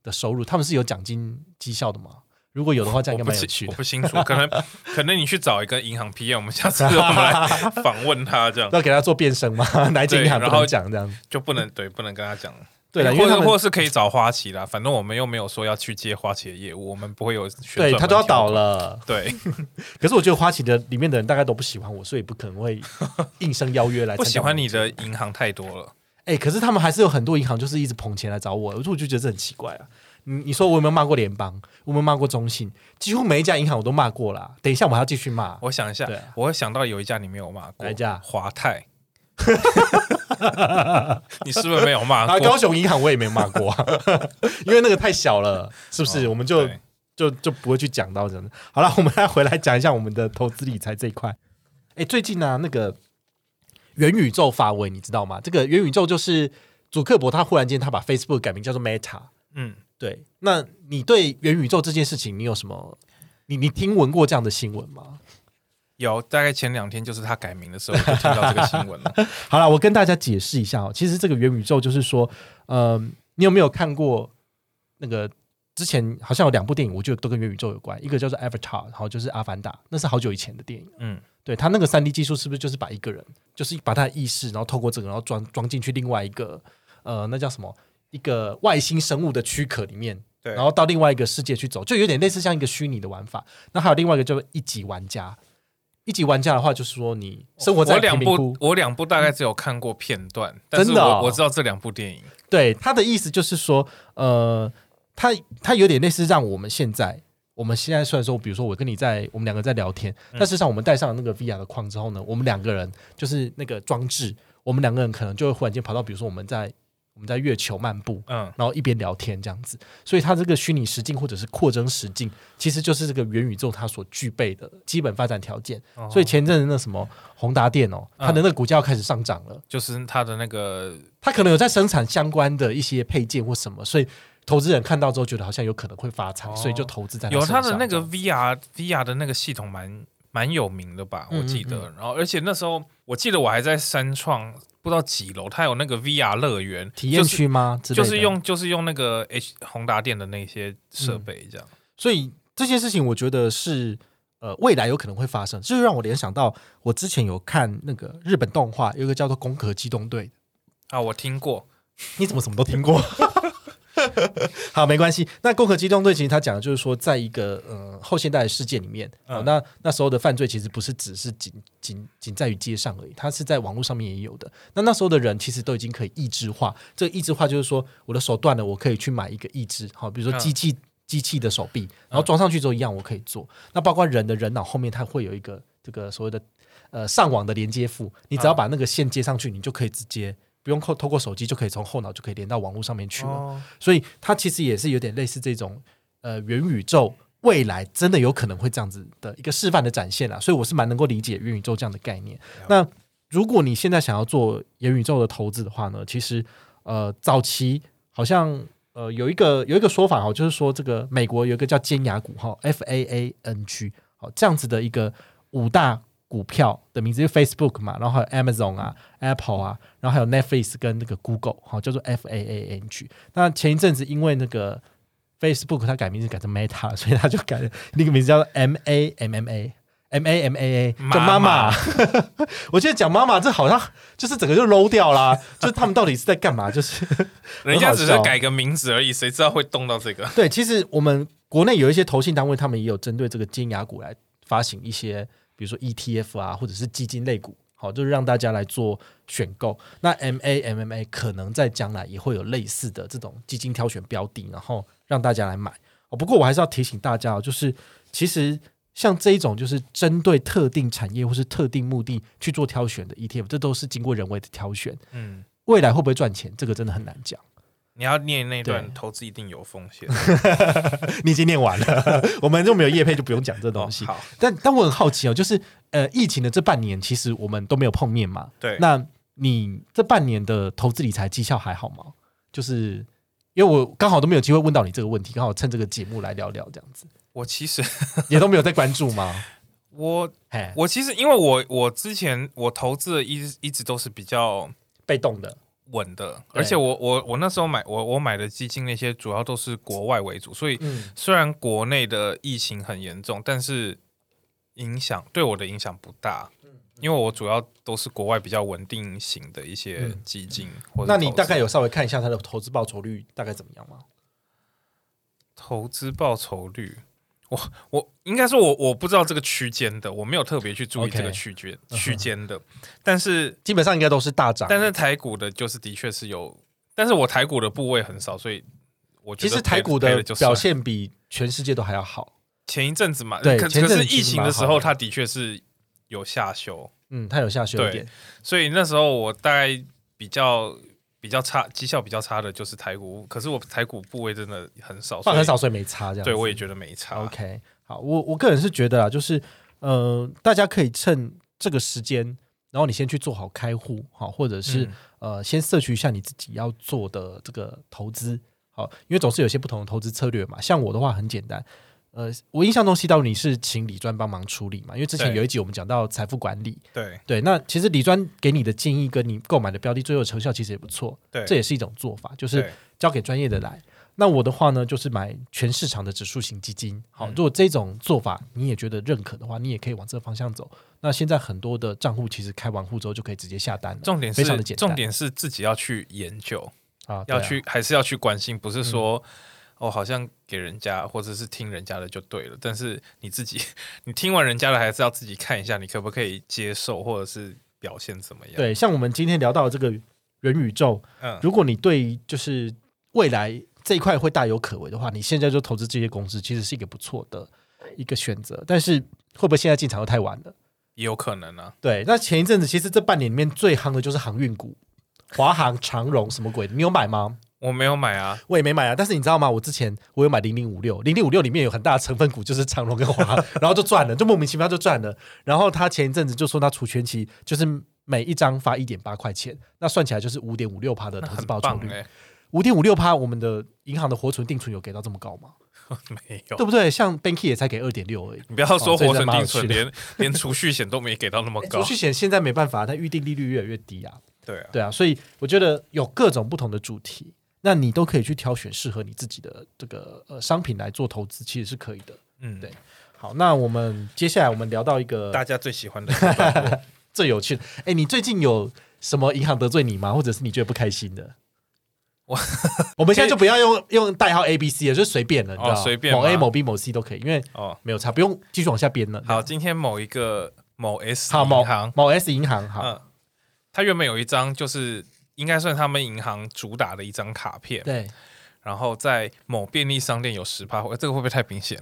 的收入？他们是有奖金绩效的吗？如果有的话，这样应该蛮有趣的。我不清楚，可能 可能你去找一个银行 P N，我们下次我们来访问他，这样 要给他做变声吗？哪间银行不能讲这样？就不能对，不能跟他讲。对了，或者或是可以找花旗啦，反正我们又没有说要去接花旗的业务，我们不会有。对他都要倒了。对，可是我觉得花旗的里面的人大概都不喜欢我，所以不可能会应声邀约来。不喜欢你的银行太多了。哎，可是他们还是有很多银行就是一直捧钱来找我，我就觉得这很奇怪啊。你你说我有没有骂过联邦？我有没有骂过中信？几乎每一家银行我都骂过了。等一下我还要继续骂。我想一下，我会想到有一家你没有骂过，哪一家？华泰。你是不是没有骂 过？高雄银行我也没骂过，因为那个太小了，是不是？我们就就就不会去讲到这样。好了，我们来回来讲一下我们的投资理财这一块。哎，最近呢，那个元宇宙发威，你知道吗？这个元宇宙就是祖克伯他忽然间他把 Facebook 改名叫做 Meta。嗯。对，那你对元宇宙这件事情，你有什么？你你听闻过这样的新闻吗？有，大概前两天就是他改名的时候就听到这个新闻了。好了，我跟大家解释一下哦，其实这个元宇宙就是说，呃，你有没有看过那个之前好像有两部电影，我觉得都跟元宇宙有关，一个叫做《Avatar》，然后就是《阿凡达》，那是好久以前的电影。嗯，对他那个三 D 技术是不是就是把一个人，就是把他的意识，然后透过这个，然后装装进去另外一个呃，那叫什么？一个外星生物的躯壳里面，对，然后到另外一个世界去走，就有点类似像一个虚拟的玩法。那还有另外一个叫一级玩家，一级玩家的话就是说你生活在我两部，我两部大概只有看过片段，真的我知道这两部电影。对他的意思就是说，呃，他他有点类似让我们现在，我们现在虽然说，比如说我跟你在我们两个在聊天，但事实上我们戴上了那个 VR 的框之后呢，我们两个人就是那个装置，我们两个人可能就会忽然间跑到，比如说我们在。我们在月球漫步，嗯，然后一边聊天这样子，所以它这个虚拟实境或者是扩增实境，其实就是这个元宇宙它所具备的基本发展条件。所以前阵子那什么宏达电哦，它的那个股价要开始上涨了，就是它的那个，它可能有在生产相关的一些配件或什么，所以投资人看到之后觉得好像有可能会发财，所以就投资在有它的那个 VR VR 的那个系统蛮蛮有名的吧？我记得，然后而且那时候我记得我还在三创。不知道几楼，它有那个 VR 乐园体验区吗？就是用就是用那个 H 宏达店的那些设备这样。所以这些事情，我觉得是呃未来有可能会发生。就是让我联想到，我之前有看那个日本动画，有一个叫做《攻壳机动队》啊，我听过。你怎么什么都听过？好，没关系。那《攻壳机动队》其实他讲的就是说，在一个呃后现代的世界里面，哦，那那时候的犯罪其实不是只是仅仅仅在于街上而已，它是在网络上面也有的。那那时候的人其实都已经可以意志化，这个意志化就是说，我的手断了，我可以去买一个意志，好，比如说机器机器的手臂，然后装上去之后一样我可以做。那包括人的人脑后面，它会有一个这个所谓的呃上网的连接副，你只要把那个线接上去，你就可以直接。不用透透过手机就可以从后脑就可以连到网络上面去了，所以它其实也是有点类似这种呃元宇宙未来真的有可能会这样子的一个示范的展现啦，所以我是蛮能够理解元宇宙这样的概念。那如果你现在想要做元宇宙的投资的话呢，其实呃早期好像呃有一个有一个说法哈，就是说这个美国有一个叫尖牙股哈 F A A N G 好这样子的一个五大。股票的名字就 Facebook 嘛，然后还有 Amazon 啊、Apple 啊，然后还有 Netflix 跟那个 Google，好叫做 F A A N G。那前一阵子因为那个 Facebook 它改名字改成 Meta，所以它就改了那个名字叫做 M A M M A M A M A A，叫妈妈。我觉得讲妈妈这好像就是整个就 low 掉啦，就是他们到底是在干嘛？就是人家只是改个名字而已，谁知道会动到这个？对，其实我们国内有一些投信单位，他们也有针对这个尖牙股来发行一些。比如说 ETF 啊，或者是基金类股，好，就是让大家来做选购。那 MAMMA 可能在将来也会有类似的这种基金挑选标的，然后让大家来买。哦，不过我还是要提醒大家，就是其实像这一种就是针对特定产业或是特定目的去做挑选的 ETF，这都是经过人为的挑选。嗯，未来会不会赚钱，这个真的很难讲。你要念那段投资一定有风险，你已经念完了，我们就没有业配就不用讲这东西。好，但但我很好奇哦，就是呃，疫情的这半年，其实我们都没有碰面嘛。对，那你这半年的投资理财绩效还好吗？就是因为我刚好都没有机会问到你这个问题，刚好趁这个节目来聊聊这样子。我其实 也都没有在关注吗？我我其实因为我我之前我投资的一一直都是比较被动的。稳的，而且我我我那时候买我我买的基金那些主要都是国外为主，所以虽然国内的疫情很严重，但是影响对我的影响不大，因为我主要都是国外比较稳定型的一些基金。那你大概有稍微看一下它的投资报酬率大概怎么样吗？投资报酬率。我我应该说，我我不知道这个区间的，我没有特别去注意这个区间区间的，但是基本上应该都是大涨。但是台股的，就是的确是有，但是我台股的部位很少，所以我其实台股的表现比全世界都还要好。前一阵子嘛，对，可是疫情的时候，它的确是有下修，嗯，它有下修一点，所以那时候我大概比较。比较差，绩效比较差的就是台股，可是我台股部位真的很少，放很少，所以没差这样。对，我也觉得没差。OK，好，我我个人是觉得啊，就是呃，大家可以趁这个时间，然后你先去做好开户，好，或者是呃，先摄取一下你自己要做的这个投资，好，因为总是有些不同的投资策略嘛。像我的话很简单。呃，我印象中，西道你是请李专帮忙处理嘛？因为之前有一集我们讲到财富管理，对对。那其实李专给你的建议跟你购买的标的最后成效其实也不错，对，这也是一种做法，就是交给专业的来。那我的话呢，就是买全市场的指数型基金。好，如果这种做法你也觉得认可的话，你也可以往这个方向走。那现在很多的账户其实开完户之后就可以直接下单，重点非常的简单。重点是自己要去研究啊，要去还是要去关心，不是说哦，好像给人家或者是听人家的就对了。但是你自己，你听完人家的，还是要自己看一下，你可不可以接受，或者是表现怎么样？对，像我们今天聊到这个元宇宙，嗯，如果你对就是未来。这一块会大有可为的话，你现在就投资这些公司，其实是一个不错的一个选择。但是会不会现在进场又太晚了？也有可能啊。对，那前一阵子其实这半年里面最夯的就是航运股，华航、长荣什么鬼？你有买吗？我没有买啊，我也没买啊。但是你知道吗？我之前我有买零零五六，零零五六里面有很大的成分股就是长荣跟华航，然后就赚了，就莫名其妙就赚了。然后他前一阵子就说他除权期就是每一张发一点八块钱，那算起来就是五点五六趴的投资报酬率。五点五六趴，我们的银行的活存定存有给到这么高吗？没有，对不对？像 Banky 也才给二点六而已。你不要说活存定存，连 连储蓄险都没给到那么高。储蓄险现在没办法，它预定利率越来越低啊。对啊，对啊，所以我觉得有各种不同的主题，那你都可以去挑选适合你自己的这个呃商品来做投资，其实是可以的。嗯，对。好，那我们接下来我们聊到一个大家最喜欢的、最有趣的。哎，你最近有什么银行得罪你吗？或者是你觉得不开心的？我我们现在就不要用用代号 A B C 了，就随便了，你知道随便某 A 某 B 某 C 都可以，因为哦没有差，不用继续往下编了。好，今天某一个某 S 好某行某 S 银行，好，它原本有一张就是应该算他们银行主打的一张卡片，对。然后在某便利商店有十趴，这个会不会太明显？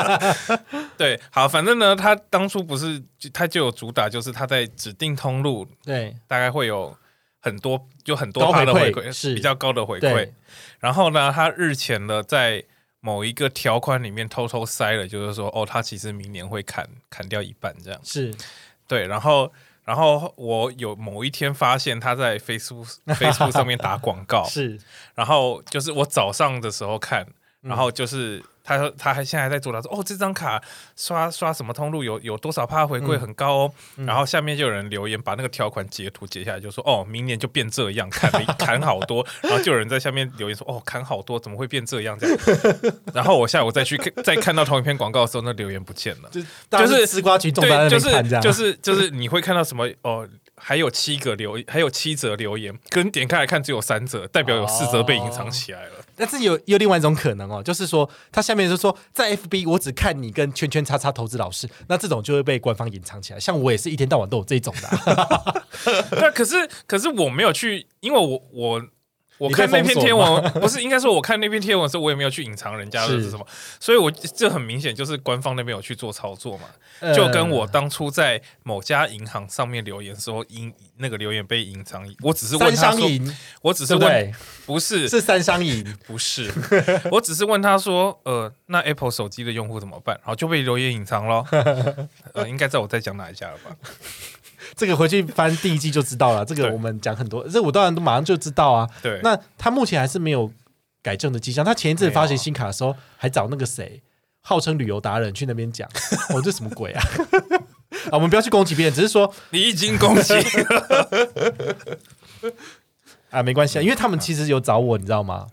对，好，反正呢，他当初不是他就有主打，就是他在指定通路，对，大概会有。很多就很多趴的回馈是比较高的回馈，然后呢，他日前呢在某一个条款里面偷偷塞了，就是说哦，他其实明年会砍砍掉一半这样，是对，然后然后我有某一天发现他在 Facebook Facebook 上面打广告，是，然后就是我早上的时候看，然后就是。他说他还现在还在做，他说哦这张卡刷刷什么通路有有多少趴回馈很高哦，然后下面就有人留言把那个条款截图截下来，就说哦明年就变这样，砍砍好多，然后就有人在下面留言说哦砍好多怎么会变这样这样，然后我下午再去再看到同一篇广告的时候，那留言不见了，就是丝瓜群众对，就是就是就是你会看到什么哦。还有七个留，还有七则留言，跟点开来看只有三则，代表有四则被隐藏起来了。但是有有另外一种可能哦，就是说他下面就说在 FB 我只看你跟圈圈叉叉投资老师，那这种就会被官方隐藏起来。像我也是一天到晚都有这种的。那可是可是我没有去，因为我我。我看那篇贴文 不是应该说，我看那篇贴文的时候，我也没有去隐藏人家的是什么，所以我这很明显就是官方那边有去做操作嘛，就跟我当初在某家银行上面留言说隐那个留言被隐藏，我只是问他说，我只是问，不是。是三商银，不是，我只是问他说，呃，那 Apple 手机的用户怎么办？然后就被留言隐藏了，呃，应该知道我在讲哪一家了吧？这个回去翻第一季就知道了。这个我们讲很多，这我当然都马上就知道啊。对，那他目前还是没有改正的迹象。他前一阵发行新卡的时候，还找那个谁，号称旅游达人去那边讲。哦，这什么鬼啊？啊，我们不要去攻击别人，只是说你已经攻击 啊，没关系啊，因为他们其实有找我，你知道吗？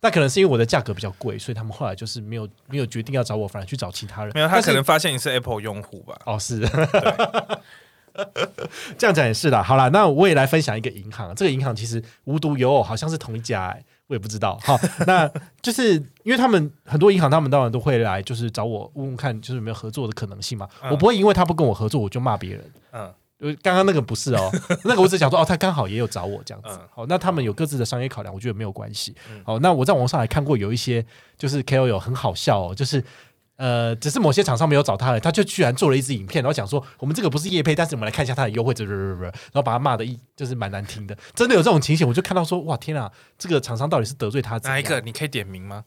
那可能是因为我的价格比较贵，所以他们后来就是没有没有决定要找我，反而去找其他人。没有，他可能发现你是 Apple 用户吧？哦，是。这样讲也是啦。好啦，那我也来分享一个银行。这个银行其实无独有偶，好像是同一家，哎，我也不知道。好，那就是因为他们很多银行，他们当然都会来，就是找我问问看，就是有没有合作的可能性嘛。我不会因为他不跟我合作，我就骂别人。嗯，刚刚那个不是哦，那个我只想说，哦，他刚好也有找我这样子。好，那他们有各自的商业考量，我觉得没有关系。好，那我在网上还看过有一些，就是 KOL 很好笑哦，就是。呃，只是某些厂商没有找他了，他就居然做了一支影片，然后讲说我们这个不是叶配，但是我们来看一下他的优惠，然后把他骂的一就是蛮难听的，真的有这种情形，我就看到说哇天啊，这个厂商到底是得罪他哪一个？你可以点名吗？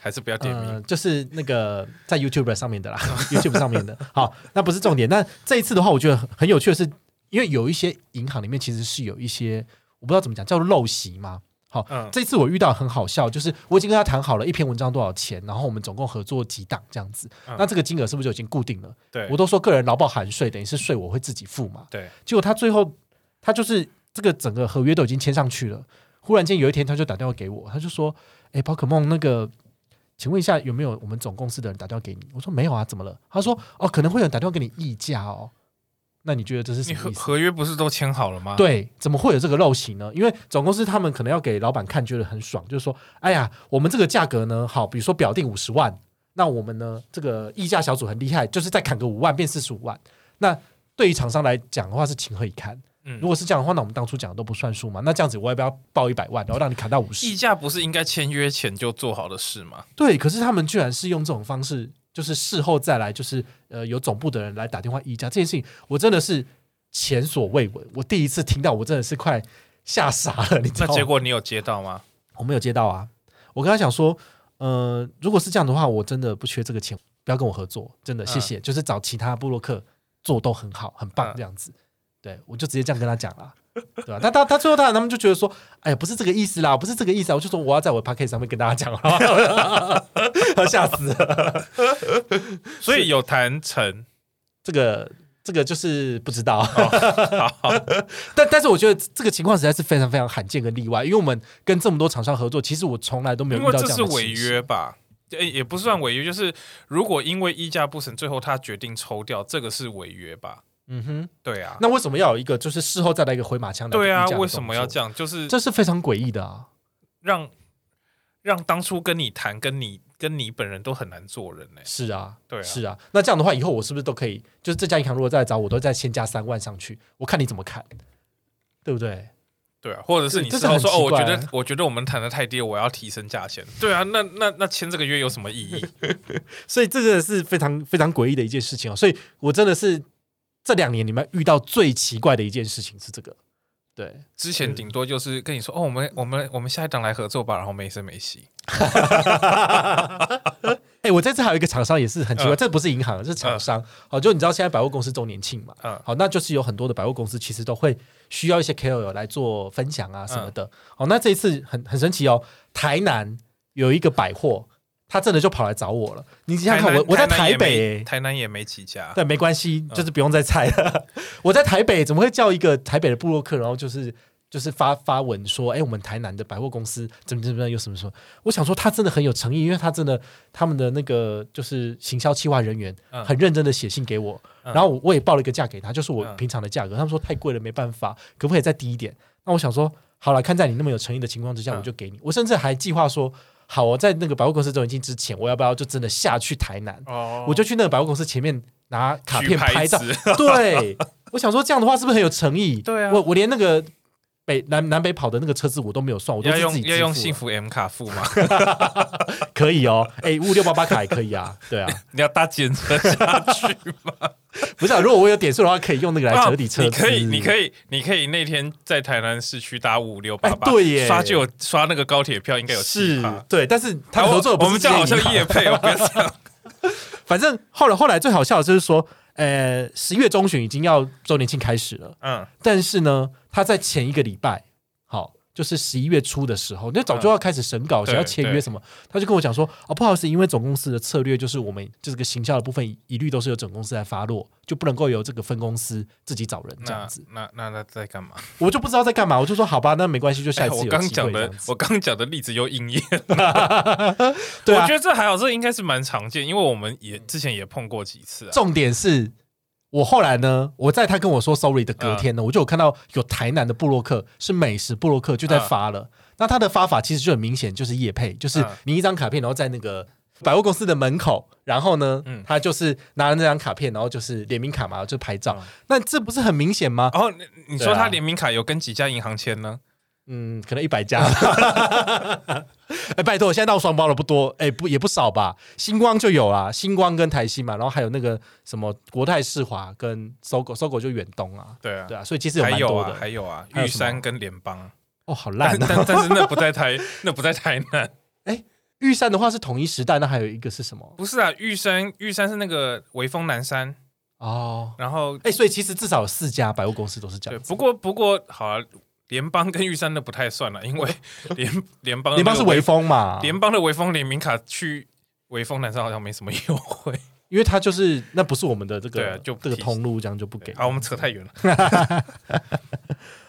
还是不要点名？就是那个在 YouTube 上面的啦，YouTube 上面的。好，那不是重点。那这一次的话，我觉得很有趣的是，因为有一些银行里面其实是有一些我不知道怎么讲，叫做陋习嘛。好，这次我遇到很好笑，就是我已经跟他谈好了一篇文章多少钱，然后我们总共合作几档这样子，那这个金额是不是就已经固定了？对，我都说个人劳保含税，等于是税我会自己付嘛。对，结果他最后他就是这个整个合约都已经签上去了，忽然间有一天他就打电话给我，他就说：“哎，宝可梦那个，请问一下有没有我们总公司的人打电话给你？我说没有啊，怎么了？他说哦，可能会有人打电话给你议价哦。那你觉得这是什么意思？合约不是都签好了吗？对，怎么会有这个陋习呢？因为总公司他们可能要给老板看，觉得很爽，就是说，哎呀，我们这个价格呢，好，比如说表定五十万，那我们呢，这个议价小组很厉害，就是再砍个五万变四十五万。那对于厂商来讲的话，是情何以堪？嗯，如果是这样的话，那我们当初讲的都不算数嘛？那这样子，我要不要报一百万，然后让你砍到五十？议价不是应该签约前就做好的事吗？对，可是他们居然是用这种方式，就是事后再来，就是呃，有总部的人来打电话议价这件事情，我真的是。前所未闻，我第一次听到，我真的是快吓傻了。你知道？那结果你有接到吗？我没有接到啊。我跟他讲说，呃，如果是这样的话，我真的不缺这个钱，不要跟我合作，真的谢谢。就是找其他布洛克做都很好，很棒这样子。对，我就直接这样跟他讲了，对吧？他他他最后他他们就觉得说，哎呀，不是这个意思啦，不是这个意思啊。我就说我要在我 p a c k e t 上面跟大家讲，吓死了。所以有谈成这个。这个就是不知道，但但是我觉得这个情况实在是非常非常罕见跟例外，因为我们跟这么多厂商合作，其实我从来都没有遇到这样的。违约吧？诶，也不算违约，就是如果因为议价不成，最后他决定抽掉，这个是违约吧？嗯哼，对啊。那为什么要有一个就是事后再来一个回马枪的？对啊，为什么要这样？就是这是非常诡异的啊！让让当初跟你谈跟你。跟你本人都很难做人呢。是啊，对啊，是啊。那这样的话，以后我是不是都可以？就是这家银行如果再来找我，都再先加三万上去，我看你怎么看，对不对？对啊，或者是你事后说哦，我觉得我觉得我们谈的太低，我要提升价钱。对啊，那那那签这个约有什么意义？所以这个是非常非常诡异的一件事情哦。所以我真的是这两年你们遇到最奇怪的一件事情是这个。对，之前顶多就是跟你说哦，我们我们我们下一档来合作吧，然后没声没息。哎，我这次还有一个厂商也是很奇怪，这不是银行，是厂商。好，就你知道现在百货公司周年庆嘛？嗯，好，那就是有很多的百货公司其实都会需要一些 KOL 来做分享啊什么的。好，那这一次很很神奇哦，台南有一个百货。他真的就跑来找我了。你想想看，我我在台北，台南也没几家。对，没关系，就是不用再猜了。我在台北，怎么会叫一个台北的布洛克，然后就是就是发发文说，哎，我们台南的百货公司怎么怎么样，有什么什么？我想说，他真的很有诚意，因为他真的他们的那个就是行销企划人员很认真的写信给我，然后我也报了一个价给他，就是我平常的价格。他们说太贵了，没办法，可不可以再低一点？那我想说，好了，看在你那么有诚意的情况之下，我就给你。我甚至还计划说。好，我在那个百货公司周年庆之前，我要不要就真的下去台南？哦，我就去那个百货公司前面拿卡片拍照。对，我想说这样的话是不是很有诚意？对啊，我我连那个北南南北跑的那个车子我都没有算，我都要用要用幸福 M 卡付吗？可以哦，哎，五六八八卡也可以啊。对啊，你要搭检车下去吗？不是，啊，如果我有点数的话，可以用那个来折抵车。你可以，你可以，你可以那天在台南市区搭五六八八，对耶，刷就有刷那个高铁票，应该有是，对。但是他合作，我们这样好像夜配哦，不要这样。反正后来后来最好笑的就是说，呃，十一月中旬已经要周年庆开始了，嗯，但是呢，他在前一个礼拜。好就是十一月初的时候，那早就要开始审稿，想要签约什么，他就跟我讲说：“哦，不好意思，因为总公司的策略就是我们这个行销的部分一律都是由总公司来发落，就不能够由这个分公司自己找人这样子。”那那那在干嘛？我就不知道在干嘛，我就说好吧，那没关系，就下一次我刚讲的，我刚讲的例子又应验。对，我觉得这还好，这应该是蛮常见，因为我们也之前也碰过几次。重点是。我后来呢，我在他跟我说 sorry 的隔天呢，我就有看到有台南的布洛克是美食布洛克就在发了。那他的发法其实就很明显，就是叶配，就是你一张卡片，然后在那个百货公司的门口，然后呢，他就是拿了那张卡片，然后就是联名卡嘛，就拍照。那这不是很明显吗？然后你说他联名卡有跟几家银行签呢？嗯，可能一百家。哎，拜托，现在到双包的不多，哎，不也不少吧？星光就有啊，星光跟台新嘛，然后还有那个什么国泰世华跟搜狗，搜狗就远东啊，对啊，对啊，所以其实有蛮多的，还有啊，玉山跟联邦，哦，好烂，但但是那不在台，那不在台南。哎，玉山的话是统一时代，那还有一个是什么？不是啊，玉山，玉山是那个威风南山哦，然后哎，所以其实至少有四家百货公司都是这样。不过不过好。联邦 跟玉山的不太算了，因为 联联邦联邦是微风嘛，联邦的微风联名卡去微风南山好像没什么优惠，因为它就是那不是我们的这个就这个通路，这样就不给。好，我们扯太远了。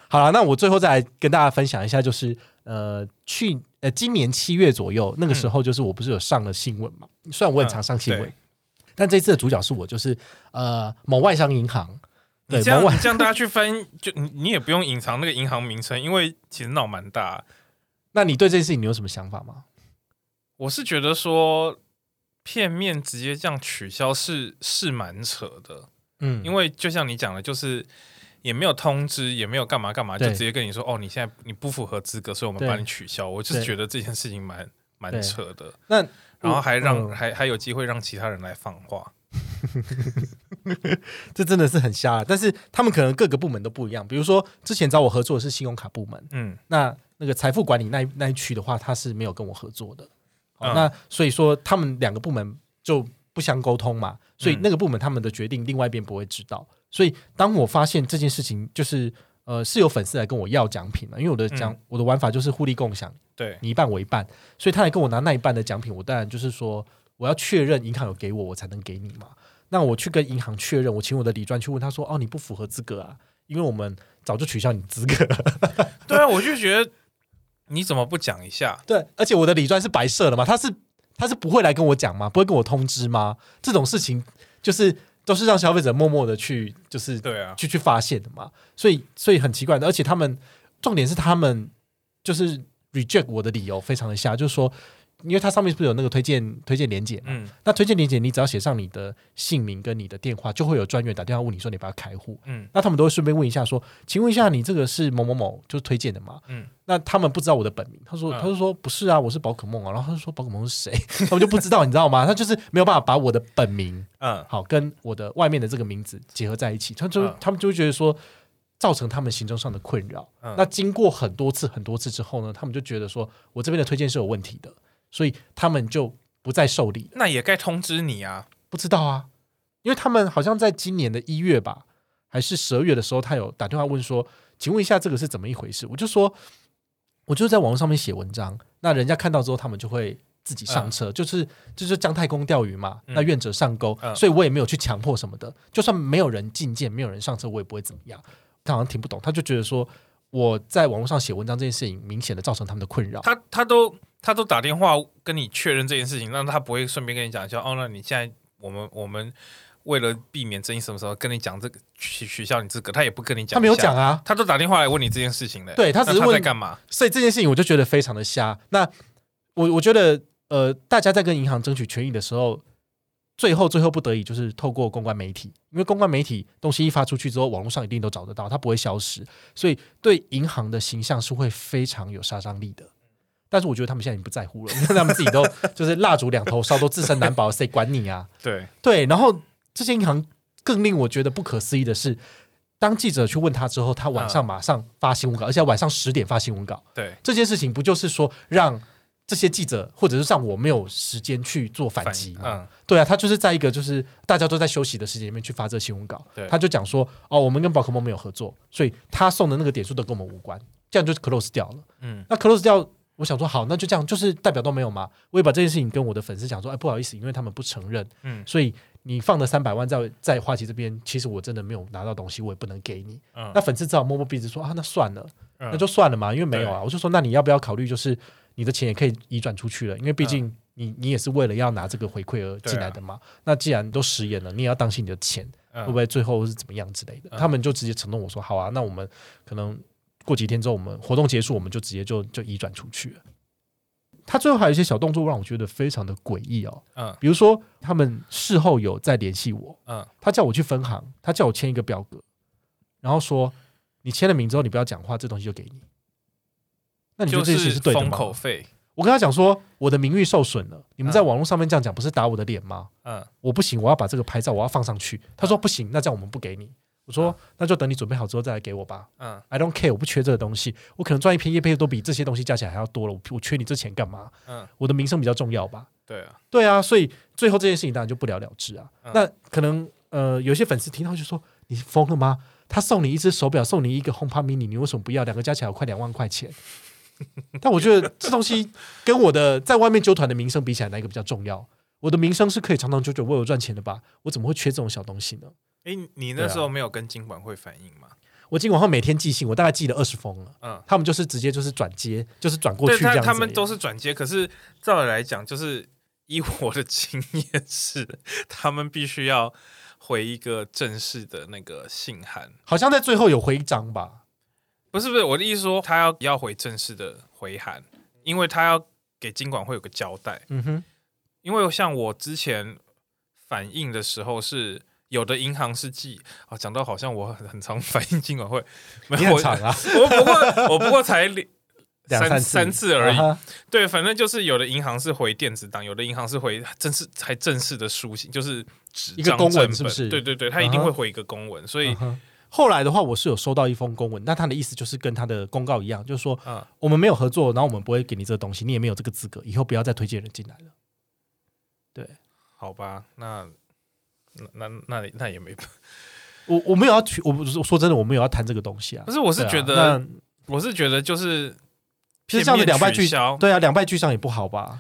好了，那我最后再来跟大家分享一下，就是呃去呃今年七月左右那个时候，就是我不是有上了新闻嘛？虽然我很常上新闻，但这次的主角是我，就是呃某外商银行。对，这样这样大家去翻，就你你也不用隐藏那个银行名称，因为其实闹蛮大。那你对这件事情你有什么想法吗？我是觉得说片面直接这样取消是是蛮扯的，嗯，因为就像你讲的，就是也没有通知，也没有干嘛干嘛，就直接跟你说哦，你现在你不符合资格，所以我们帮你取消。我就是觉得这件事情蛮蛮扯的。那然后还让还还有机会让其他人来放话。这真的是很瞎，但是他们可能各个部门都不一样。比如说，之前找我合作的是信用卡部门，嗯，那那个财富管理那那一区的话，他是没有跟我合作的。那所以说，他们两个部门就不相沟通嘛。所以那个部门他们的决定，另外一边不会知道。所以当我发现这件事情，就是呃是有粉丝来跟我要奖品了，因为我的奖我的玩法就是互利共享，对你一半我一半，所以他来跟我拿那一半的奖品，我当然就是说。我要确认银行有给我，我才能给你嘛。那我去跟银行确认，我请我的理专去问他说：“哦，你不符合资格啊，因为我们早就取消你资格。”对啊，我就觉得你怎么不讲一下？对，而且我的理专是白色的嘛，他是他是不会来跟我讲吗？不会跟我通知吗？这种事情就是都是让消费者默默的去，就是对啊，去去发现的嘛。所以所以很奇怪的，而且他们重点是他们就是 reject 我的理由非常的瞎，就是说。因为它上面是不是有那个推荐推荐连接嘛？嗯，那推荐连接你只要写上你的姓名跟你的电话，就会有专员打电话问你说你不要开户。嗯，那他们都会顺便问一下说，请问一下你这个是某某某就是推荐的吗？嗯，那他们不知道我的本名，他说他就说不是啊，我是宝可梦啊，然后他就说宝可梦是谁？他们就不知道，你知道吗？他就是没有办法把我的本名嗯好跟我的外面的这个名字结合在一起，他就他们就会觉得说造成他们行政上的困扰。那经过很多次很多次之后呢，他们就觉得说我这边的推荐是有问题的。所以他们就不再受理，那也该通知你啊！不知道啊，因为他们好像在今年的一月吧，还是十二月的时候，他有打电话问说：“请问一下，这个是怎么一回事？”我就说：“我就在网络上面写文章，那人家看到之后，他们就会自己上车，就是就是姜太公钓鱼嘛，那愿者上钩，所以我也没有去强迫什么的，就算没有人进见，没有人上车，我也不会怎么样。”他好像听不懂，他就觉得说我在网络上写文章这件事情，明显的造成他们的困扰。他他都。他都打电话跟你确认这件事情，那他不会顺便跟你讲一下哦？那你现在我们我们为了避免争议，什么时候跟你讲这个取取消你资格？他也不跟你讲，他没有讲啊，他都打电话来问你这件事情的。对他只是问在干嘛？所以这件事情我就觉得非常的瞎。那我我觉得呃，大家在跟银行争取权益的时候，最后最后不得已就是透过公关媒体，因为公关媒体东西一发出去之后，网络上一定都找得到，它不会消失，所以对银行的形象是会非常有杀伤力的。但是我觉得他们现在已经不在乎了，因 为他们自己都就是蜡烛两头烧，都自身难保，谁管你啊？对对。然后这些银行更令我觉得不可思议的是，当记者去问他之后，他晚上马上发新闻稿，而且晚上十点发新闻稿。对这件事情，不就是说让这些记者或者是让我没有时间去做反击吗？嗯，对啊，他就是在一个就是大家都在休息的时间里面去发这新闻稿。他就讲说哦，我们跟宝可梦没有合作，所以他送的那个点数都跟我们无关，这样就 close 掉了。嗯，那 close 掉。我想说好，那就这样，就是代表都没有嘛？我也把这件事情跟我的粉丝讲说，哎，不好意思，因为他们不承认，嗯，所以你放的三百万在在花旗这边，其实我真的没有拿到东西，我也不能给你。嗯，那粉丝只好摸摸鼻子说啊，那算了，那就算了嘛，因为没有啊。我就说，那你要不要考虑，就是你的钱也可以移转出去了，因为毕竟你你也是为了要拿这个回馈而进来的嘛。那既然都食言了，你也要当心你的钱会不会最后是怎么样之类的。他们就直接承诺我说，好啊，那我们可能。过几天之后，我们活动结束，我们就直接就就移转出去了。他最后还有一些小动作，让我觉得非常的诡异哦。嗯，比如说他们事后有再联系我，嗯，他叫我去分行，他叫我签一个表格，然后说你签了名之后，你不要讲话，这东西就给你。那你觉得这件事是对的吗？口费。我跟他讲说，我的名誉受损了，你们在网络上面这样讲，不是打我的脸吗？嗯，我不行，我要把这个拍照，我要放上去。他说不行，那这样我们不给你。我说那就等你准备好之后再来给我吧。嗯，I don't care，我不缺这个东西，我可能赚一篇叶配都比这些东西加起来还要多了。我我缺你这钱干嘛？嗯，我的名声比较重要吧。对啊，对啊，所以最后这件事情当然就不了了之啊。那可能呃，有些粉丝听到就说你疯了吗？他送你一只手表，送你一个 HomePod Mini，你为什么不要？两个加起来快两万块钱。但我觉得这东西跟我的在外面揪团的名声比起来，哪一个比较重要？我的名声是可以长长久久为我赚钱的吧？我怎么会缺这种小东西呢？哎，你那时候没有跟金管会反映吗？我金管会每天寄信，我大概寄了二十封了。嗯，他们就是直接就是转接，就是转过去这样他们都是转接，可是照理来讲，就是以我的 经验是，他们必须要回一个正式的那个信函，好像在最后有回一张吧？不是不是，我的意思说，他要要回正式的回函，因为他要给金管会有个交代。嗯哼，因为像我之前反映的时候是。有的银行是寄啊，讲到好像我很很常反映金管会，没有长啊，我不过我不过才两 三三次而已。对，反正就是有的银行是回电子档，有的银行是回正式才正式的书信，就是一个公文，是不是？对对对，他一定会回一个公文。所以后来的话，我是有收到一封公文，那他的意思就是跟他的公告一样，就是说，我们没有合作，然后我们不会给你这个东西，你也没有这个资格，以后不要再推荐人进来了。对，好吧，那。那那那那也没，我我没有要去，我不是说真的，我没有要谈这个东西啊。不是，我是觉得，我是觉得就是，其实这样的两败俱伤，对啊，两败俱伤也不好吧？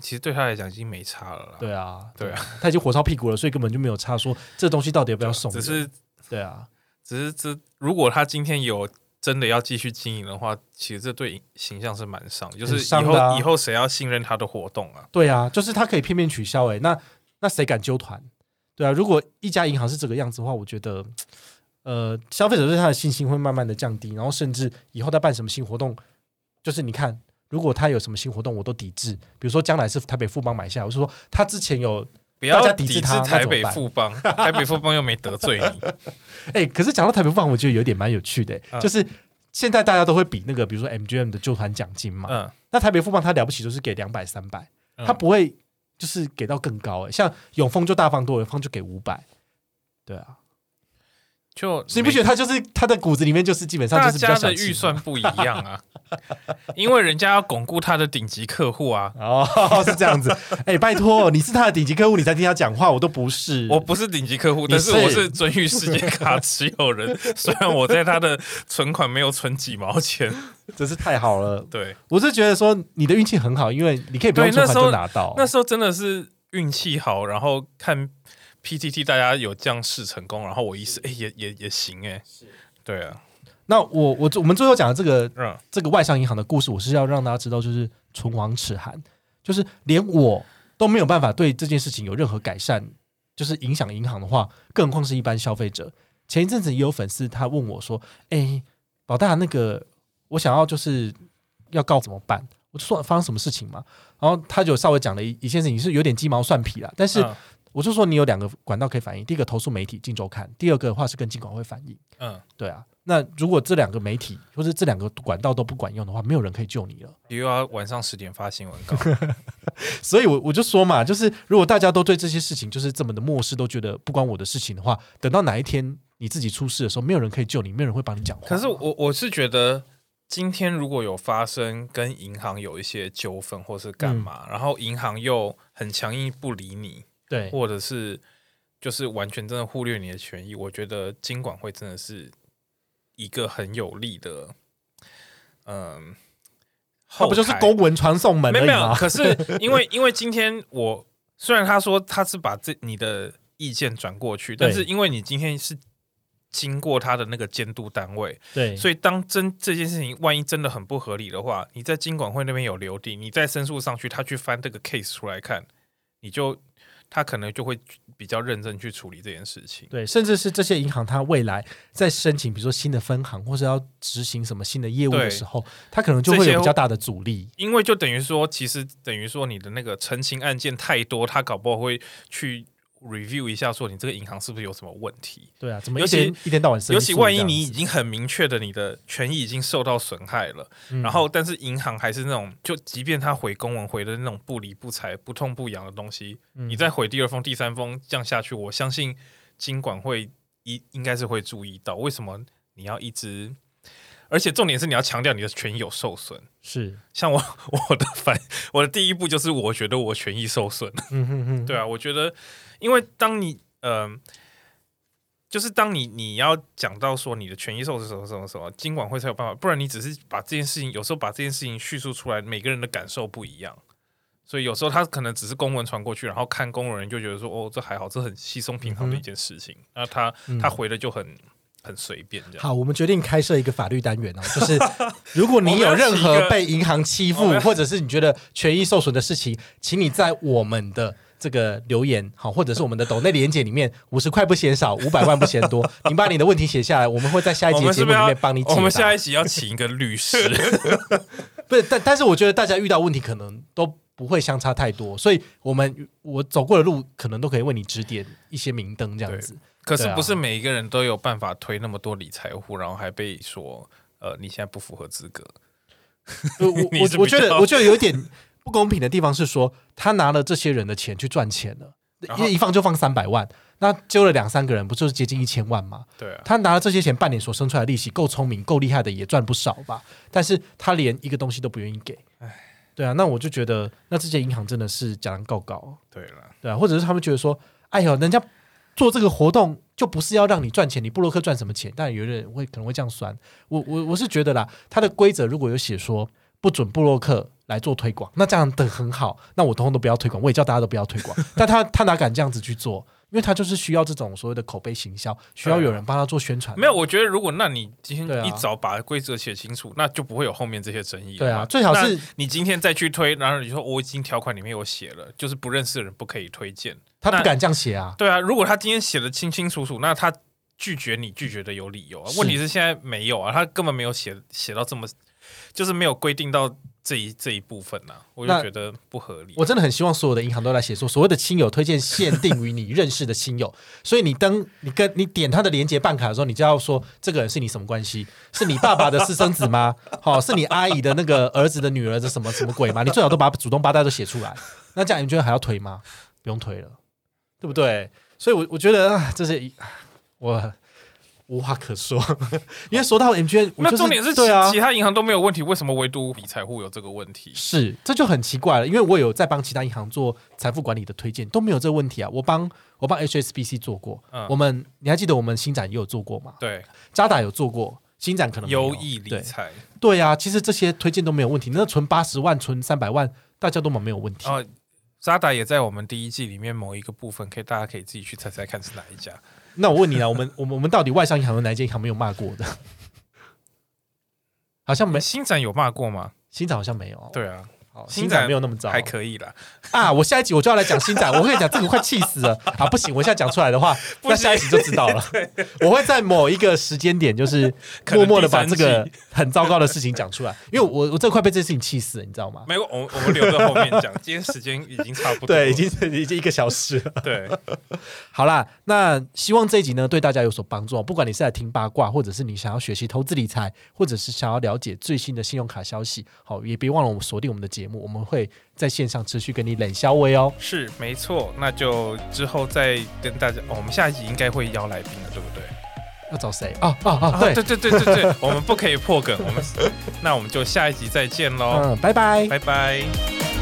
其实对他来讲已经没差了啦。对啊，对啊，他已经火烧屁股了，所以根本就没有差。说这东西到底要不要送？只是，对啊，只是这如果他今天有真的要继续经营的话，其实这对形象是蛮伤，就是以后以后谁要信任他的活动啊？对啊，就是他可以片面取消，哎，那那谁敢揪团？对啊，如果一家银行是这个样子的话，我觉得，呃，消费者对他的信心会慢慢的降低，然后甚至以后他办什么新活动，就是你看，如果他有什么新活动，我都抵制。比如说将来是台北富邦买下，我是说他之前有大家抵制他，台北 富邦，台北富邦又没得罪你。哎，可是讲到台北富邦，我觉得有点蛮有趣的，就是现在大家都会比那个，比如说 MGM 的旧团奖金嘛，嗯，那台北富邦他了不起就是给两百三百，他不会。就是给到更高，像永丰就大方多，永丰就给五百，对啊，就你不觉得他就是他的骨子里面就是基本上就是家的预算不一样啊？因为人家要巩固他的顶级客户啊！哦，是这样子。哎，拜托，你是他的顶级客户，你才听他讲话，我都不是。我不是顶级客户，但是我是尊誉世界卡持有人。虽然我在他的存款没有存几毛钱，真是太好了。对，我是觉得说你的运气很好，因为你可以不用存款就拿到。那时候真的是运气好，然后看 PTT 大家有这样试成功，然后我一试，哎，也也也行，哎，对啊。那我我我们最后讲的这个嗯这个外商银行的故事，我是要让大家知道，就是唇亡齿寒，就是连我都没有办法对这件事情有任何改善，就是影响银行的话，更何况是一般消费者。前一阵子也有粉丝他问我说：“哎，老大，那个我想要就是要告怎么办？”我就说发生什么事情嘛，然后他就稍微讲了一一件事情，是有点鸡毛蒜皮了，但是。我就说你有两个管道可以反映，第一个投诉媒体《金周刊》，第二个的话是跟金管会反映。嗯，对啊。那如果这两个媒体或者这两个管道都不管用的话，没有人可以救你了。又要晚上十点发新闻稿，所以我我就说嘛，就是如果大家都对这些事情就是这么的漠视，都觉得不关我的事情的话，等到哪一天你自己出事的时候，没有人可以救你，没有人会帮你讲话。可是我我是觉得，今天如果有发生跟银行有一些纠纷或是干嘛，然后银行又很强硬不理你。对，或者是就是完全真的忽略你的权益，我觉得金管会真的是一个很有力的，嗯，他不就是公文传送门？没有，没有。可是 因为因为今天我虽然他说他是把这你的意见转过去，但是因为你今天是经过他的那个监督单位，对，所以当真这件事情万一真的很不合理的话，你在金管会那边有留地，你再申诉上去，他去翻这个 case 出来看，你就。他可能就会比较认真去处理这件事情，对，甚至是这些银行，它未来在申请，比如说新的分行，或者要执行什么新的业务的时候，它可能就会有比较大的阻力，因为就等于说，其实等于说你的那个澄清案件太多，他搞不好会去。Review 一下，说你这个银行是不是有什么问题？对啊，怎么尤其一天到晚，尤其万一你已经很明确的你的权益已经受到损害了，然后但是银行还是那种，就即便他回公文回的那种不理不睬、不痛不痒的东西，你再回第二封、第三封这样下去，我相信金管会一应该是会注意到，为什么你要一直，而且重点是你要强调你的权益有受损。是，像我 我的反我的第一步就是我觉得我权益受损。嗯哼哼，对啊，我觉得。因为当你呃，就是当你你要讲到说你的权益受损什么什么什么，金管会才有办法，不然你只是把这件事情，有时候把这件事情叙述出来，每个人的感受不一样，所以有时候他可能只是公文传过去，然后看公文人就觉得说哦，这还好，这很稀松平常的一件事情，那他他回的就很很随便这样。好，我们决定开设一个法律单元哦，就是 如果你有任何被银行欺负，或者是你觉得权益受损的事情，请你在我们的这个留言好，或者是我们的抖内连接里面，五十块不嫌少，五百万不嫌多，你把你的问题写下来，我们会在下一集节目里面帮你解我们下一集要请一个律师，不是，但但是我觉得大家遇到问题可能都。不会相差太多，所以我们我走过的路可能都可以为你指点一些明灯，这样子。可是不是每一个人都有办法推那么多理财户，然后还被说呃你现在不符合资格。我 我我觉得我觉得有一点不公平的地方是说，他拿了这些人的钱去赚钱了，因为一放就放三百万，那揪了两三个人，不就是接近一千万吗？对啊，他拿了这些钱半年所生出来的利息，够聪明够厉害的也赚不少吧？但是他连一个东西都不愿意给，唉。对啊，那我就觉得，那这些银行真的是假人告告。对了，对啊，或者是他们觉得说，哎呦，人家做这个活动就不是要让你赚钱，你布洛克赚什么钱？但有的人会可能会这样算。我我我是觉得啦，他的规则如果有写说不准布洛克来做推广，那这样的很好，那我通通都不要推广，我也叫大家都不要推广。但他他哪敢这样子去做？因为他就是需要这种所谓的口碑行销，需要有人帮他做宣传。没有，我觉得如果那你今天一早把规则写清楚，那就不会有后面这些争议。对啊，最好是你今天再去推，然后你说我已经条款里面有写了，就是不认识的人不可以推荐。他不敢这样写啊。对啊，如果他今天写的清清楚楚，那他拒绝你拒绝的有理由啊。问题是现在没有啊，他根本没有写写到这么，就是没有规定到。这一这一部分呢，我就觉得不合理。我真的很希望所有的银行都来写说，所谓的亲友推荐限定于你认识的亲友。所以你登你跟你点他的连接办卡的时候，你就要说这个人是你什么关系？是你爸爸的私生子吗？好，是你阿姨的那个儿子的女儿的什么什么鬼吗？你最好都把主动八代都写出来。那这样你觉得还要推吗？不用推了，对不对？所以，我我觉得啊，这是我。无话可说，因为说到 MGN，那重点是对啊，其他银行都没有问题，为什么唯独理财户有这个问题？是，这就很奇怪了。因为我有在帮其他银行做财富管理的推荐，都没有这个问题啊。我帮我帮 HSBC 做过，嗯我们你还记得我们新展也有做过吗？对，渣打有做过，新展可能优异理财，对啊，其实这些推荐都没有问题。那存八十万、存三百万，大家都蛮没有问题。哦，渣打也在我们第一季里面某一个部分，可以大家可以自己去猜猜看是哪一家。那我问你啊，我们我们 我们到底外商银行有哪间银行没有骂过的？好像没，新展有骂过吗？新展好像没有。对啊。新展没有那么糟，还可以了啊！我下一集我就要来讲新展，我跟你讲，这个快气死了啊！不行，我现在讲出来的话，那下一集就知道了。我会在某一个时间点，就是 默默的把这个很糟糕的事情讲出来，因为我我这快被这事情气死了，你知道吗？没有，我我们留在后面讲。今天时间已经差不多，对，已经已经一个小时了。对，好啦，那希望这一集呢对大家有所帮助。不管你是来听八卦，或者是你想要学习投资理财，或者是想要了解最新的信用卡消息，好，也别忘了我们锁定我们的节目，我们会。在线上持续跟你冷消微哦，是没错，那就之后再跟大家，哦我们下一集应该会邀来宾了，对不对？要找谁？哦哦哦，对对对对对对，我们不可以破梗，我们那我们就下一集再见喽，嗯，拜拜，拜拜。